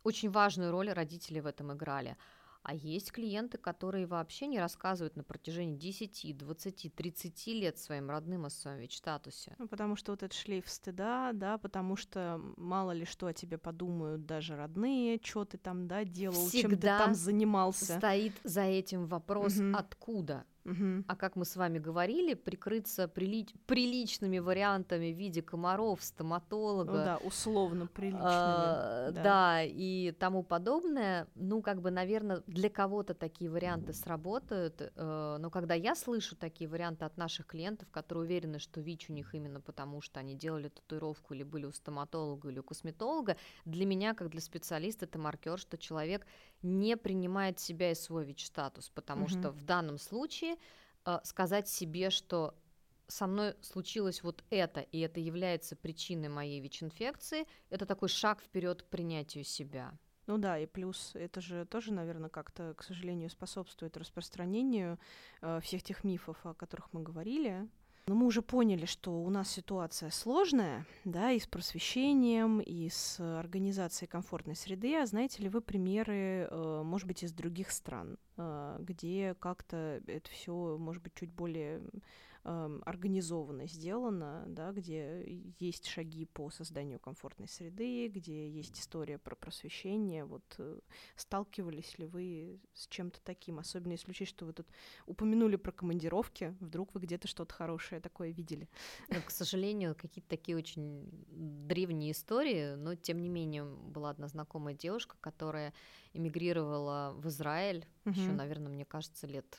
очень важную роль родители в этом играли. А есть клиенты, которые вообще не рассказывают на протяжении 10, 20, 30 лет своим родным о своем ВИЧ-статусе. Ну, потому что вот этот шлейф стыда, да, потому что мало ли что о тебе подумают даже родные, что ты там, да, делал, Всегда чем ты там занимался. стоит за этим вопрос угу. «откуда?». Угу. А как мы с вами говорили, прикрыться прили... приличными вариантами в виде комаров, стоматолога. Ну да, условно приличными. А, да. да, и тому подобное. Ну, как бы, наверное, для кого-то такие варианты сработают. Э, но когда я слышу такие варианты от наших клиентов, которые уверены, что ВИЧ у них именно потому, что они делали татуировку или были у стоматолога или у косметолога, для меня, как для специалиста, это маркер, что человек не принимает себя и свой ВИЧ-статус, потому угу. что в данном случае э, сказать себе, что со мной случилось вот это, и это является причиной моей ВИЧ-инфекции, это такой шаг вперед к принятию себя. Ну да, и плюс это же тоже, наверное, как-то, к сожалению, способствует распространению э, всех тех мифов, о которых мы говорили, но мы уже поняли, что у нас ситуация сложная, да, и с просвещением, и с организацией комфортной среды. А знаете ли вы примеры, э, может быть, из других стран, э, где как-то это все, может быть, чуть более э, организованно сделано, да, где есть шаги по созданию комфортной среды, где есть история про просвещение. Вот э, сталкивались ли вы с чем-то таким, особенно если учесть, что вы тут упомянули про командировки, вдруг вы где-то что-то хорошее такое видели? Но, к сожалению, какие-то такие очень древние истории, но тем не менее была одна знакомая девушка, которая эмигрировала в Израиль угу. еще, наверное, мне кажется, лет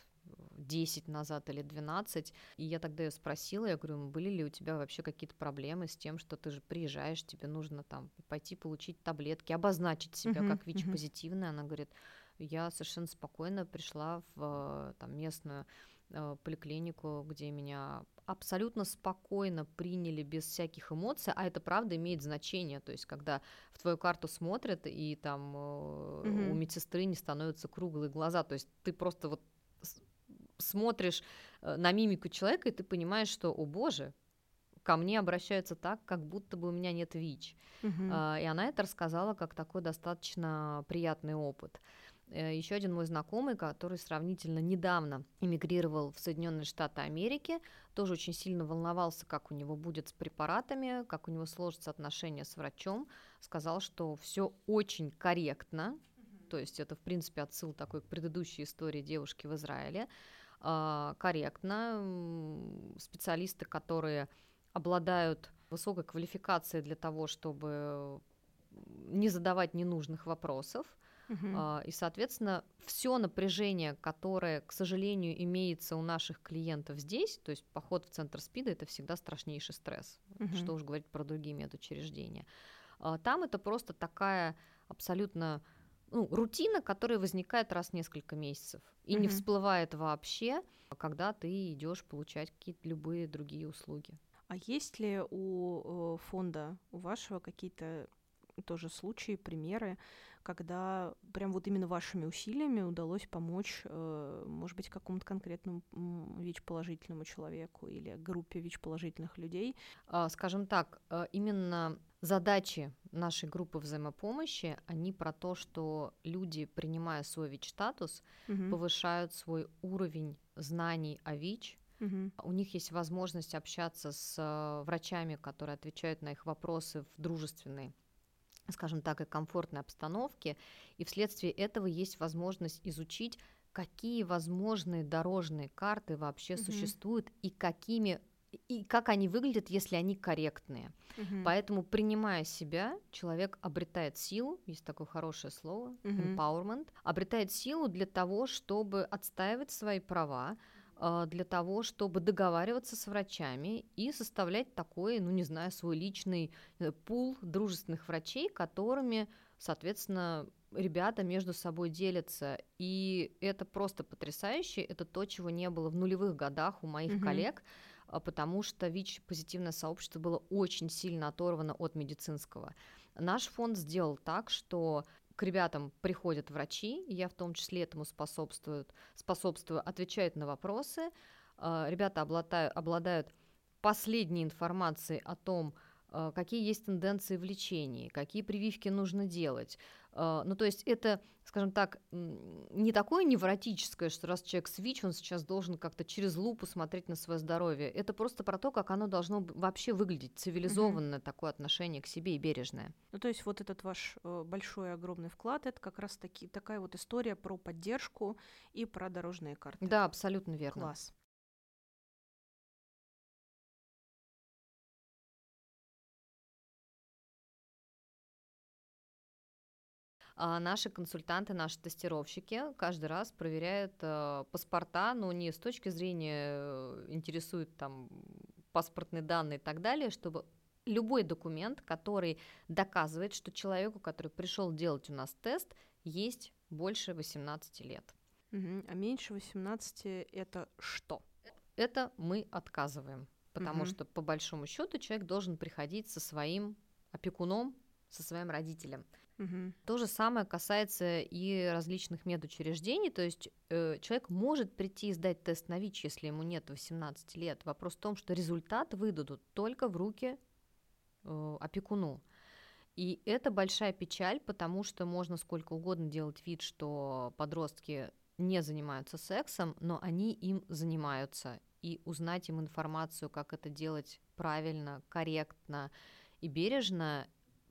10 назад или 12, и я тогда ее спросила, я говорю, были ли у тебя вообще какие-то проблемы с тем, что ты же приезжаешь, тебе нужно там пойти получить таблетки, обозначить себя uh-huh, как ВИЧ-позитивная, uh-huh. она говорит, я совершенно спокойно пришла в там, местную э, поликлинику, где меня абсолютно спокойно приняли без всяких эмоций, а это правда имеет значение, то есть когда в твою карту смотрят и там mm-hmm. у медсестры не становятся круглые глаза, то есть ты просто вот смотришь э, на мимику человека, и ты понимаешь, что, о боже, ко мне обращаются так, как будто бы у меня нет ВИЧ. Uh-huh. И она это рассказала как такой достаточно приятный опыт. Э, Еще один мой знакомый, который сравнительно недавно эмигрировал в Соединенные Штаты Америки, тоже очень сильно волновался, как у него будет с препаратами, как у него сложатся отношения с врачом, сказал, что все очень корректно, то есть это, в принципе, отсыл такой к предыдущей истории девушки в Израиле, корректно. Специалисты, которые обладают высокой квалификацией для того, чтобы не задавать ненужных вопросов, Uh-huh. И, соответственно, все напряжение, которое, к сожалению, имеется у наших клиентов здесь, то есть поход в центр СПИДа, это всегда страшнейший стресс, uh-huh. что уж говорить про другие медучреждения. А, там это просто такая абсолютно ну, рутина, которая возникает раз в несколько месяцев и mm-hmm. не всплывает вообще, когда ты идешь получать какие-то любые другие услуги. А есть ли у э, фонда, у вашего какие-то тоже случаи, примеры, когда прям вот именно вашими усилиями удалось помочь, э, может быть, какому-то конкретному ВИЧ-положительному человеку или группе ВИЧ-положительных людей? А, скажем так, э, именно задачи нашей группы взаимопомощи, они про то, что люди, принимая свой ВИЧ-статус, угу. повышают свой уровень знаний о ВИЧ, Угу. У них есть возможность общаться с врачами, которые отвечают на их вопросы в дружественной скажем так, и комфортной обстановке, и вследствие этого есть возможность изучить, какие возможные дорожные карты вообще mm существуют и какими и как они выглядят, если они корректные. uh Поэтому, принимая себя, человек обретает силу, есть такое хорошее слово, uh empowerment, обретает силу для того, чтобы отстаивать свои права, а, для того, чтобы договариваться с врачами и составлять такой, ну не знаю, свой личный э, пул дружественных врачей, которыми, соответственно, ребята между собой делятся. И это просто потрясающе. Это то, чего не было в нулевых годах у моих mm-hmm. коллег, а, потому что ВИЧ-позитивное сообщество было очень сильно оторвано от медицинского. Наш фонд сделал так, что к ребятам приходят врачи, и я в том числе этому способствую, способствую отвечают на вопросы. А, ребята обладают, обладают последней информацией о том, а, какие есть тенденции в лечении, какие прививки нужно делать. А, ну, то есть это, скажем так, не такое невротическое, что раз человек СВИЧ, он сейчас должен как-то через лупу смотреть на свое здоровье. Это просто про то, как оно должно вообще выглядеть, цивилизованное угу. такое отношение к себе и бережное. Ну, то есть вот этот ваш э, большой огромный вклад, это как раз таки такая вот история про поддержку и про дорожные карты. Да, абсолютно верно. Класс. А наши консультанты, наши тестировщики каждый раз проверяют э, паспорта, но не с точки зрения э, интересуют там паспортные данные и так далее, чтобы любой документ, который доказывает, что человеку, который пришел делать у нас тест, есть больше 18 лет. Угу. А меньше 18 это что? Это мы отказываем, потому угу. что по большому счету человек должен приходить со своим опекуном, со своим родителем. Угу. То же самое касается и различных медучреждений, то есть э, человек может прийти и сдать тест на ВИЧ, если ему нет 18 лет. Вопрос в том, что результат выдадут только в руки э, опекуну. И это большая печаль, потому что можно сколько угодно делать вид, что подростки не занимаются сексом, но они им занимаются. и узнать им информацию, как это делать правильно, корректно и бережно,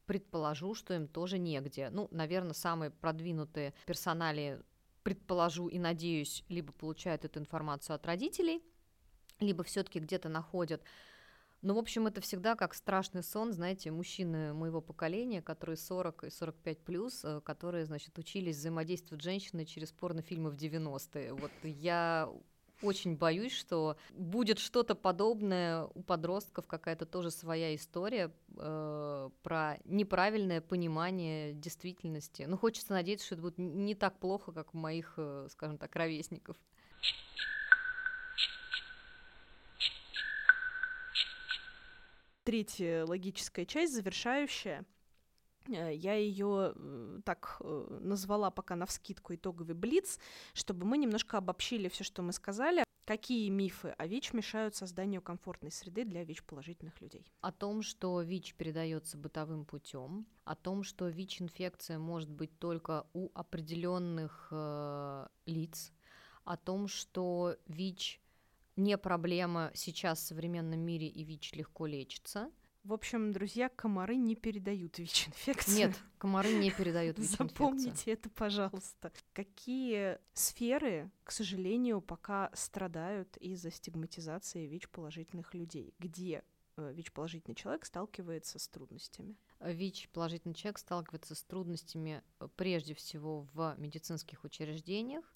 предположу, что им тоже негде. Ну, наверное, самые продвинутые персонали, предположу и надеюсь, либо получают эту информацию от родителей, либо все-таки где-то находят ну, в общем, это всегда как страшный сон, знаете, мужчины моего поколения, которые 40 и 45 плюс, э, которые, значит, учились взаимодействовать с женщиной через порнофильмы в 90-е. Вот я очень боюсь, что будет что-то подобное у подростков, какая-то тоже своя история э, про неправильное понимание действительности. Но ну, хочется надеяться, что это будет не так плохо, как у моих, э, скажем так, ровесников. третья логическая часть, завершающая. Э, я ее э, так э, назвала пока на вскидку итоговый блиц, чтобы мы немножко обобщили все, что мы сказали. Какие мифы о ВИЧ мешают созданию комфортной среды для ВИЧ-положительных людей? О том, что ВИЧ передается бытовым путем, о том, что ВИЧ-инфекция может быть только у определенных э, лиц, о том, что ВИЧ не проблема сейчас в современном мире, и ВИЧ легко лечится. В общем, друзья, комары не передают ВИЧ-инфекцию. Нет, комары не передают ВИЧ-инфекцию. Запомните это, пожалуйста. Какие сферы, к сожалению, пока страдают из-за стигматизации ВИЧ-положительных людей? Где э, ВИЧ-положительный человек сталкивается с трудностями? ВИЧ-положительный человек сталкивается с трудностями э, прежде всего в медицинских учреждениях,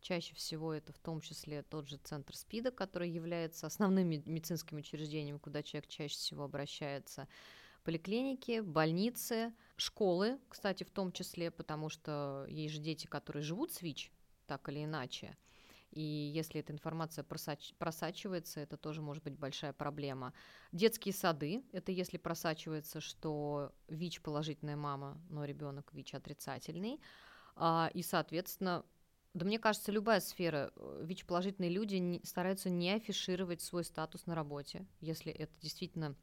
Чаще всего это в том числе тот же центр СПИДа, который является основным медицинским учреждением, куда человек чаще всего обращается. Поликлиники, больницы, школы, кстати, в том числе, потому что есть же дети, которые живут с ВИЧ, так или иначе. И если эта информация просач... просачивается, это тоже может быть большая проблема. Детские сады, это если просачивается, что ВИЧ положительная мама, но ребенок ВИЧ отрицательный. А, и, соответственно, да мне кажется, любая сфера, э, ВИЧ-положительные люди не, стараются не афишировать свой статус на работе, если это действительно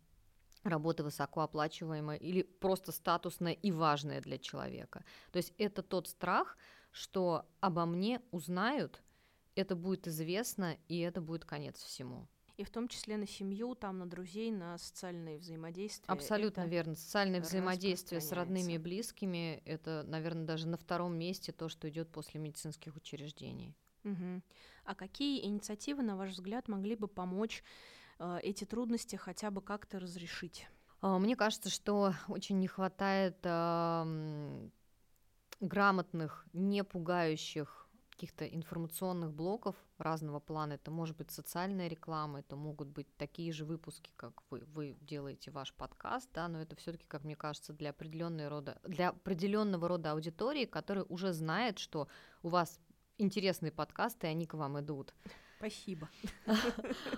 работа высокооплачиваемая или просто статусная и важная для человека. То есть это тот страх, что обо мне узнают, это будет известно, и это будет конец всему и в том числе на семью, там, на друзей, на социальные взаимодействия. Абсолютно это верно. Социальное взаимодействие с родными и близкими – это, наверное, даже на втором месте то, что идет после медицинских учреждений. Угу. А какие инициативы, на ваш взгляд, могли бы помочь э, эти трудности хотя бы как-то разрешить? А, мне кажется, что очень не хватает э, грамотных, не пугающих каких-то информационных блоков разного плана. Это может быть социальная реклама, это могут быть такие же выпуски, как вы, вы делаете ваш подкаст, да, но это все-таки, как мне кажется, для определенного рода, для определенного рода аудитории, которая уже знает, что у вас интересные подкасты, и они к вам идут. Спасибо.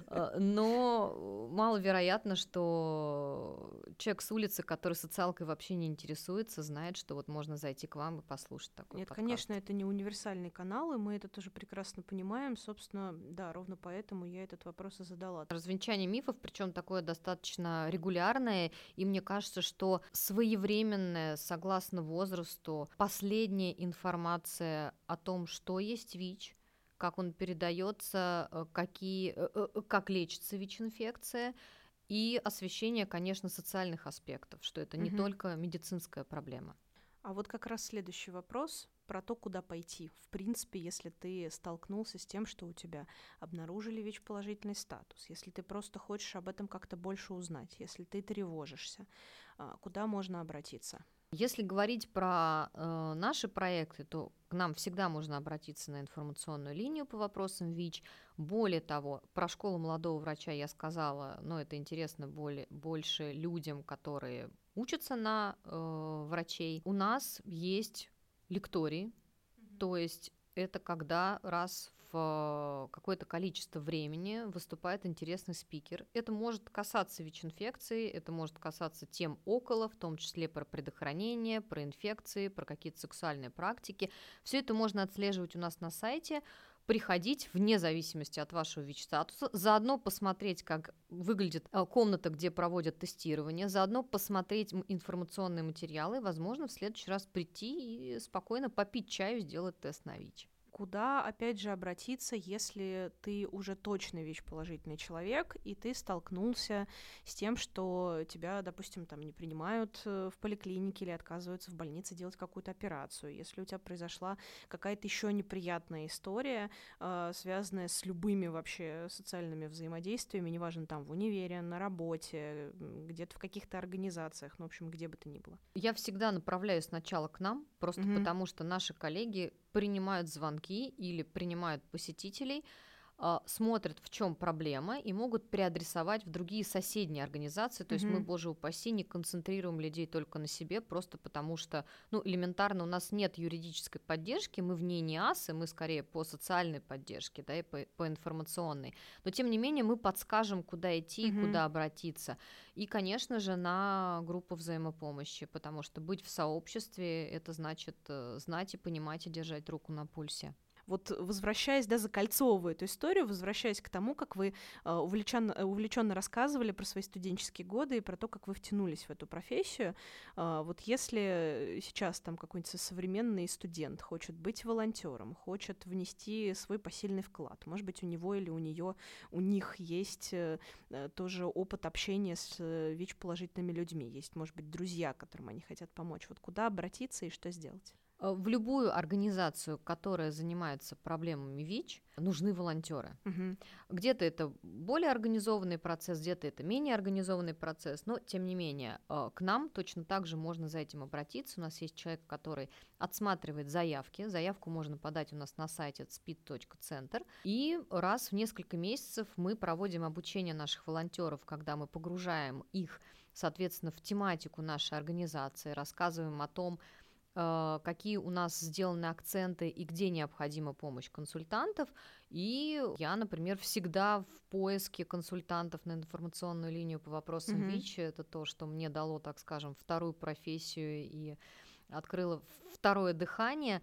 А, но маловероятно, что человек с улицы, который социалкой вообще не интересуется, знает, что вот можно зайти к вам и послушать такой Нет, подкаст. конечно, это не универсальный канал, и мы это тоже прекрасно понимаем. Собственно, да, ровно поэтому я этот вопрос и задала. Развенчание мифов, причем такое достаточно регулярное, и мне кажется, что своевременная, согласно возрасту, последняя информация о том, что есть ВИЧ, как он передается, э, какие, э, э, как лечится ВИЧ-инфекция, и освещение, конечно, социальных аспектов, что это не угу. только медицинская проблема. А вот как раз следующий вопрос про то, куда пойти. В принципе, если ты столкнулся с тем, что у тебя обнаружили ВИЧ-положительный статус, если ты просто хочешь об этом как-то больше узнать, если ты тревожишься, а, куда можно обратиться? Если говорить про э, наши проекты, то к нам всегда можно обратиться на информационную линию по вопросам ВИЧ. Более того, про школу молодого врача я сказала, но это интересно более, больше людям, которые учатся на э, врачей. У нас есть лектории, mm-hmm. то есть это когда раз в какое-то количество времени выступает интересный спикер. Это может касаться ВИЧ-инфекции, это может касаться тем около, в том числе про предохранение, про инфекции, про какие-то сексуальные практики. Все это можно отслеживать у нас на сайте приходить вне зависимости от вашего ВИЧ-статуса, заодно посмотреть, как выглядит э, комната, где проводят тестирование, заодно посмотреть информационные материалы, возможно, в следующий раз прийти и спокойно попить чаю, сделать тест на ВИЧ. Куда, опять же, обратиться, если ты уже точно ВИЧ-положительный человек, и ты столкнулся с тем, что тебя, допустим, там не принимают э, в поликлинике или отказываются в больнице делать какую-то операцию, если у тебя произошла какая-то еще неприятная история, э, связанная с любыми вообще социальными взаимодействиями, неважно, там в универе, на работе, где-то в каких-то организациях, ну, в общем, где бы то ни было. Я всегда направляю сначала к нам, просто угу. потому что наши коллеги принимают звонки или принимают посетителей, смотрят, в чем проблема, и могут преадресовать в другие соседние организации. То mm-hmm. есть мы, боже упаси, не концентрируем людей только на себе, просто потому что, ну, элементарно у нас нет юридической поддержки, мы в ней не асы, мы скорее по социальной поддержке, да, и по, по информационной. Но, тем не менее, мы подскажем, куда идти, mm-hmm. куда обратиться. И, конечно же, на группу взаимопомощи, потому что быть в сообществе – это значит э, знать и понимать и держать руку на пульсе вот возвращаясь, да, закольцовывая эту историю, возвращаясь к тому, как вы э, увлеченно, э, увлеченно рассказывали про свои студенческие годы и про то, как вы втянулись в эту профессию, э, вот если сейчас там какой-нибудь современный студент хочет быть волонтером, хочет внести свой посильный вклад, может быть, у него или у нее, у них есть тоже опыт общения с ВИЧ-положительными людьми, есть, может быть, друзья, которым они хотят помочь. Вот куда обратиться и что сделать? Э, в любую организацию, которая занимается проблемами ВИЧ, нужны волонтеры. Угу. Где-то это более организованный процесс, где-то это менее организованный процесс, но тем не менее э, к нам точно так же можно за этим обратиться. У нас есть человек, который отсматривает заявки. Заявку можно подать у нас на сайте speed.center. И раз в несколько месяцев мы проводим обучение наших волонтеров, когда мы погружаем их, соответственно, в тематику нашей организации, рассказываем о том, какие у нас сделаны акценты и где необходима помощь консультантов. И я, например, всегда в поиске консультантов на информационную линию по вопросам mm-hmm. ВИЧ. Это то, что мне дало, так скажем, вторую профессию и открыла второе дыхание, а,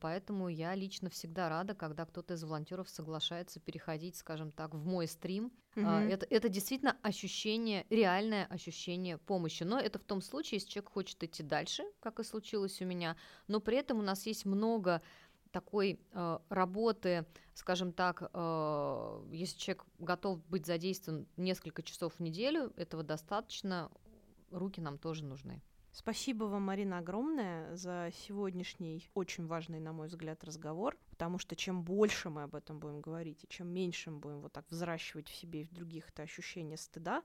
поэтому я лично всегда рада, когда кто-то из волонтеров соглашается переходить, скажем так, в мой стрим. Mm-hmm. Это, это действительно ощущение, реальное ощущение помощи. Но это в том случае, если человек хочет идти дальше, как и случилось у меня, но при этом у нас есть много такой э, работы, скажем так, э, если человек готов быть задействован несколько часов в неделю, этого достаточно, руки нам тоже нужны. Спасибо вам, Марина, огромное за сегодняшний очень важный, на мой взгляд, разговор, потому что чем больше мы об этом будем говорить, и чем меньше мы будем вот так взращивать в себе и в других это ощущение стыда,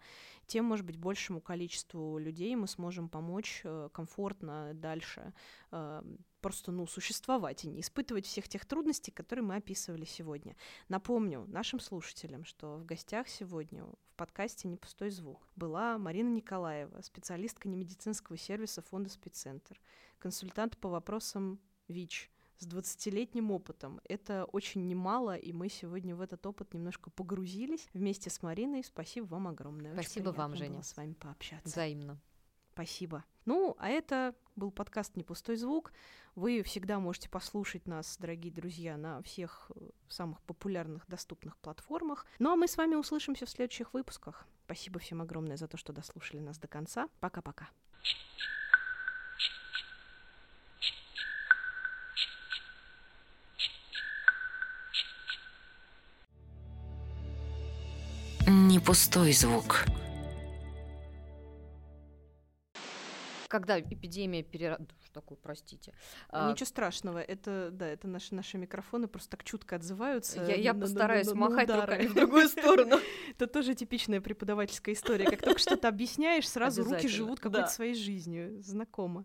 тем, может быть, большему количеству людей мы сможем помочь э, комфортно дальше э, просто, ну, существовать и не испытывать всех тех трудностей, которые мы описывали сегодня. Напомню нашим слушателям, что в гостях сегодня в подкасте «Не пустой звук» была Марина Николаева, специалистка немедицинского сервиса фонда «Спеццентр», консультант по вопросам ВИЧ, с 20-летним опытом. Это очень немало, и мы сегодня в этот опыт немножко погрузились вместе с Мариной. Спасибо вам огромное. Спасибо вам, Женя. Было с вами пообщаться. Взаимно. Спасибо. Ну, а это был подкаст «Не пустой звук». Вы всегда можете послушать нас, дорогие друзья, на всех э, самых популярных доступных платформах. Ну, а мы с вами услышимся в следующих выпусках. Спасибо всем огромное за то, что дослушали нас до конца. Пока-пока. Пустой звук. когда эпидемия перера... Что такое, простите? А, Ничего страшного, это, да, это наши, наши микрофоны просто так чутко отзываются. Я, я на, постараюсь на, на, махать на руками в другую сторону. Это тоже типичная преподавательская история. Как только что-то объясняешь, сразу руки живут какой-то своей жизнью. Знакомо.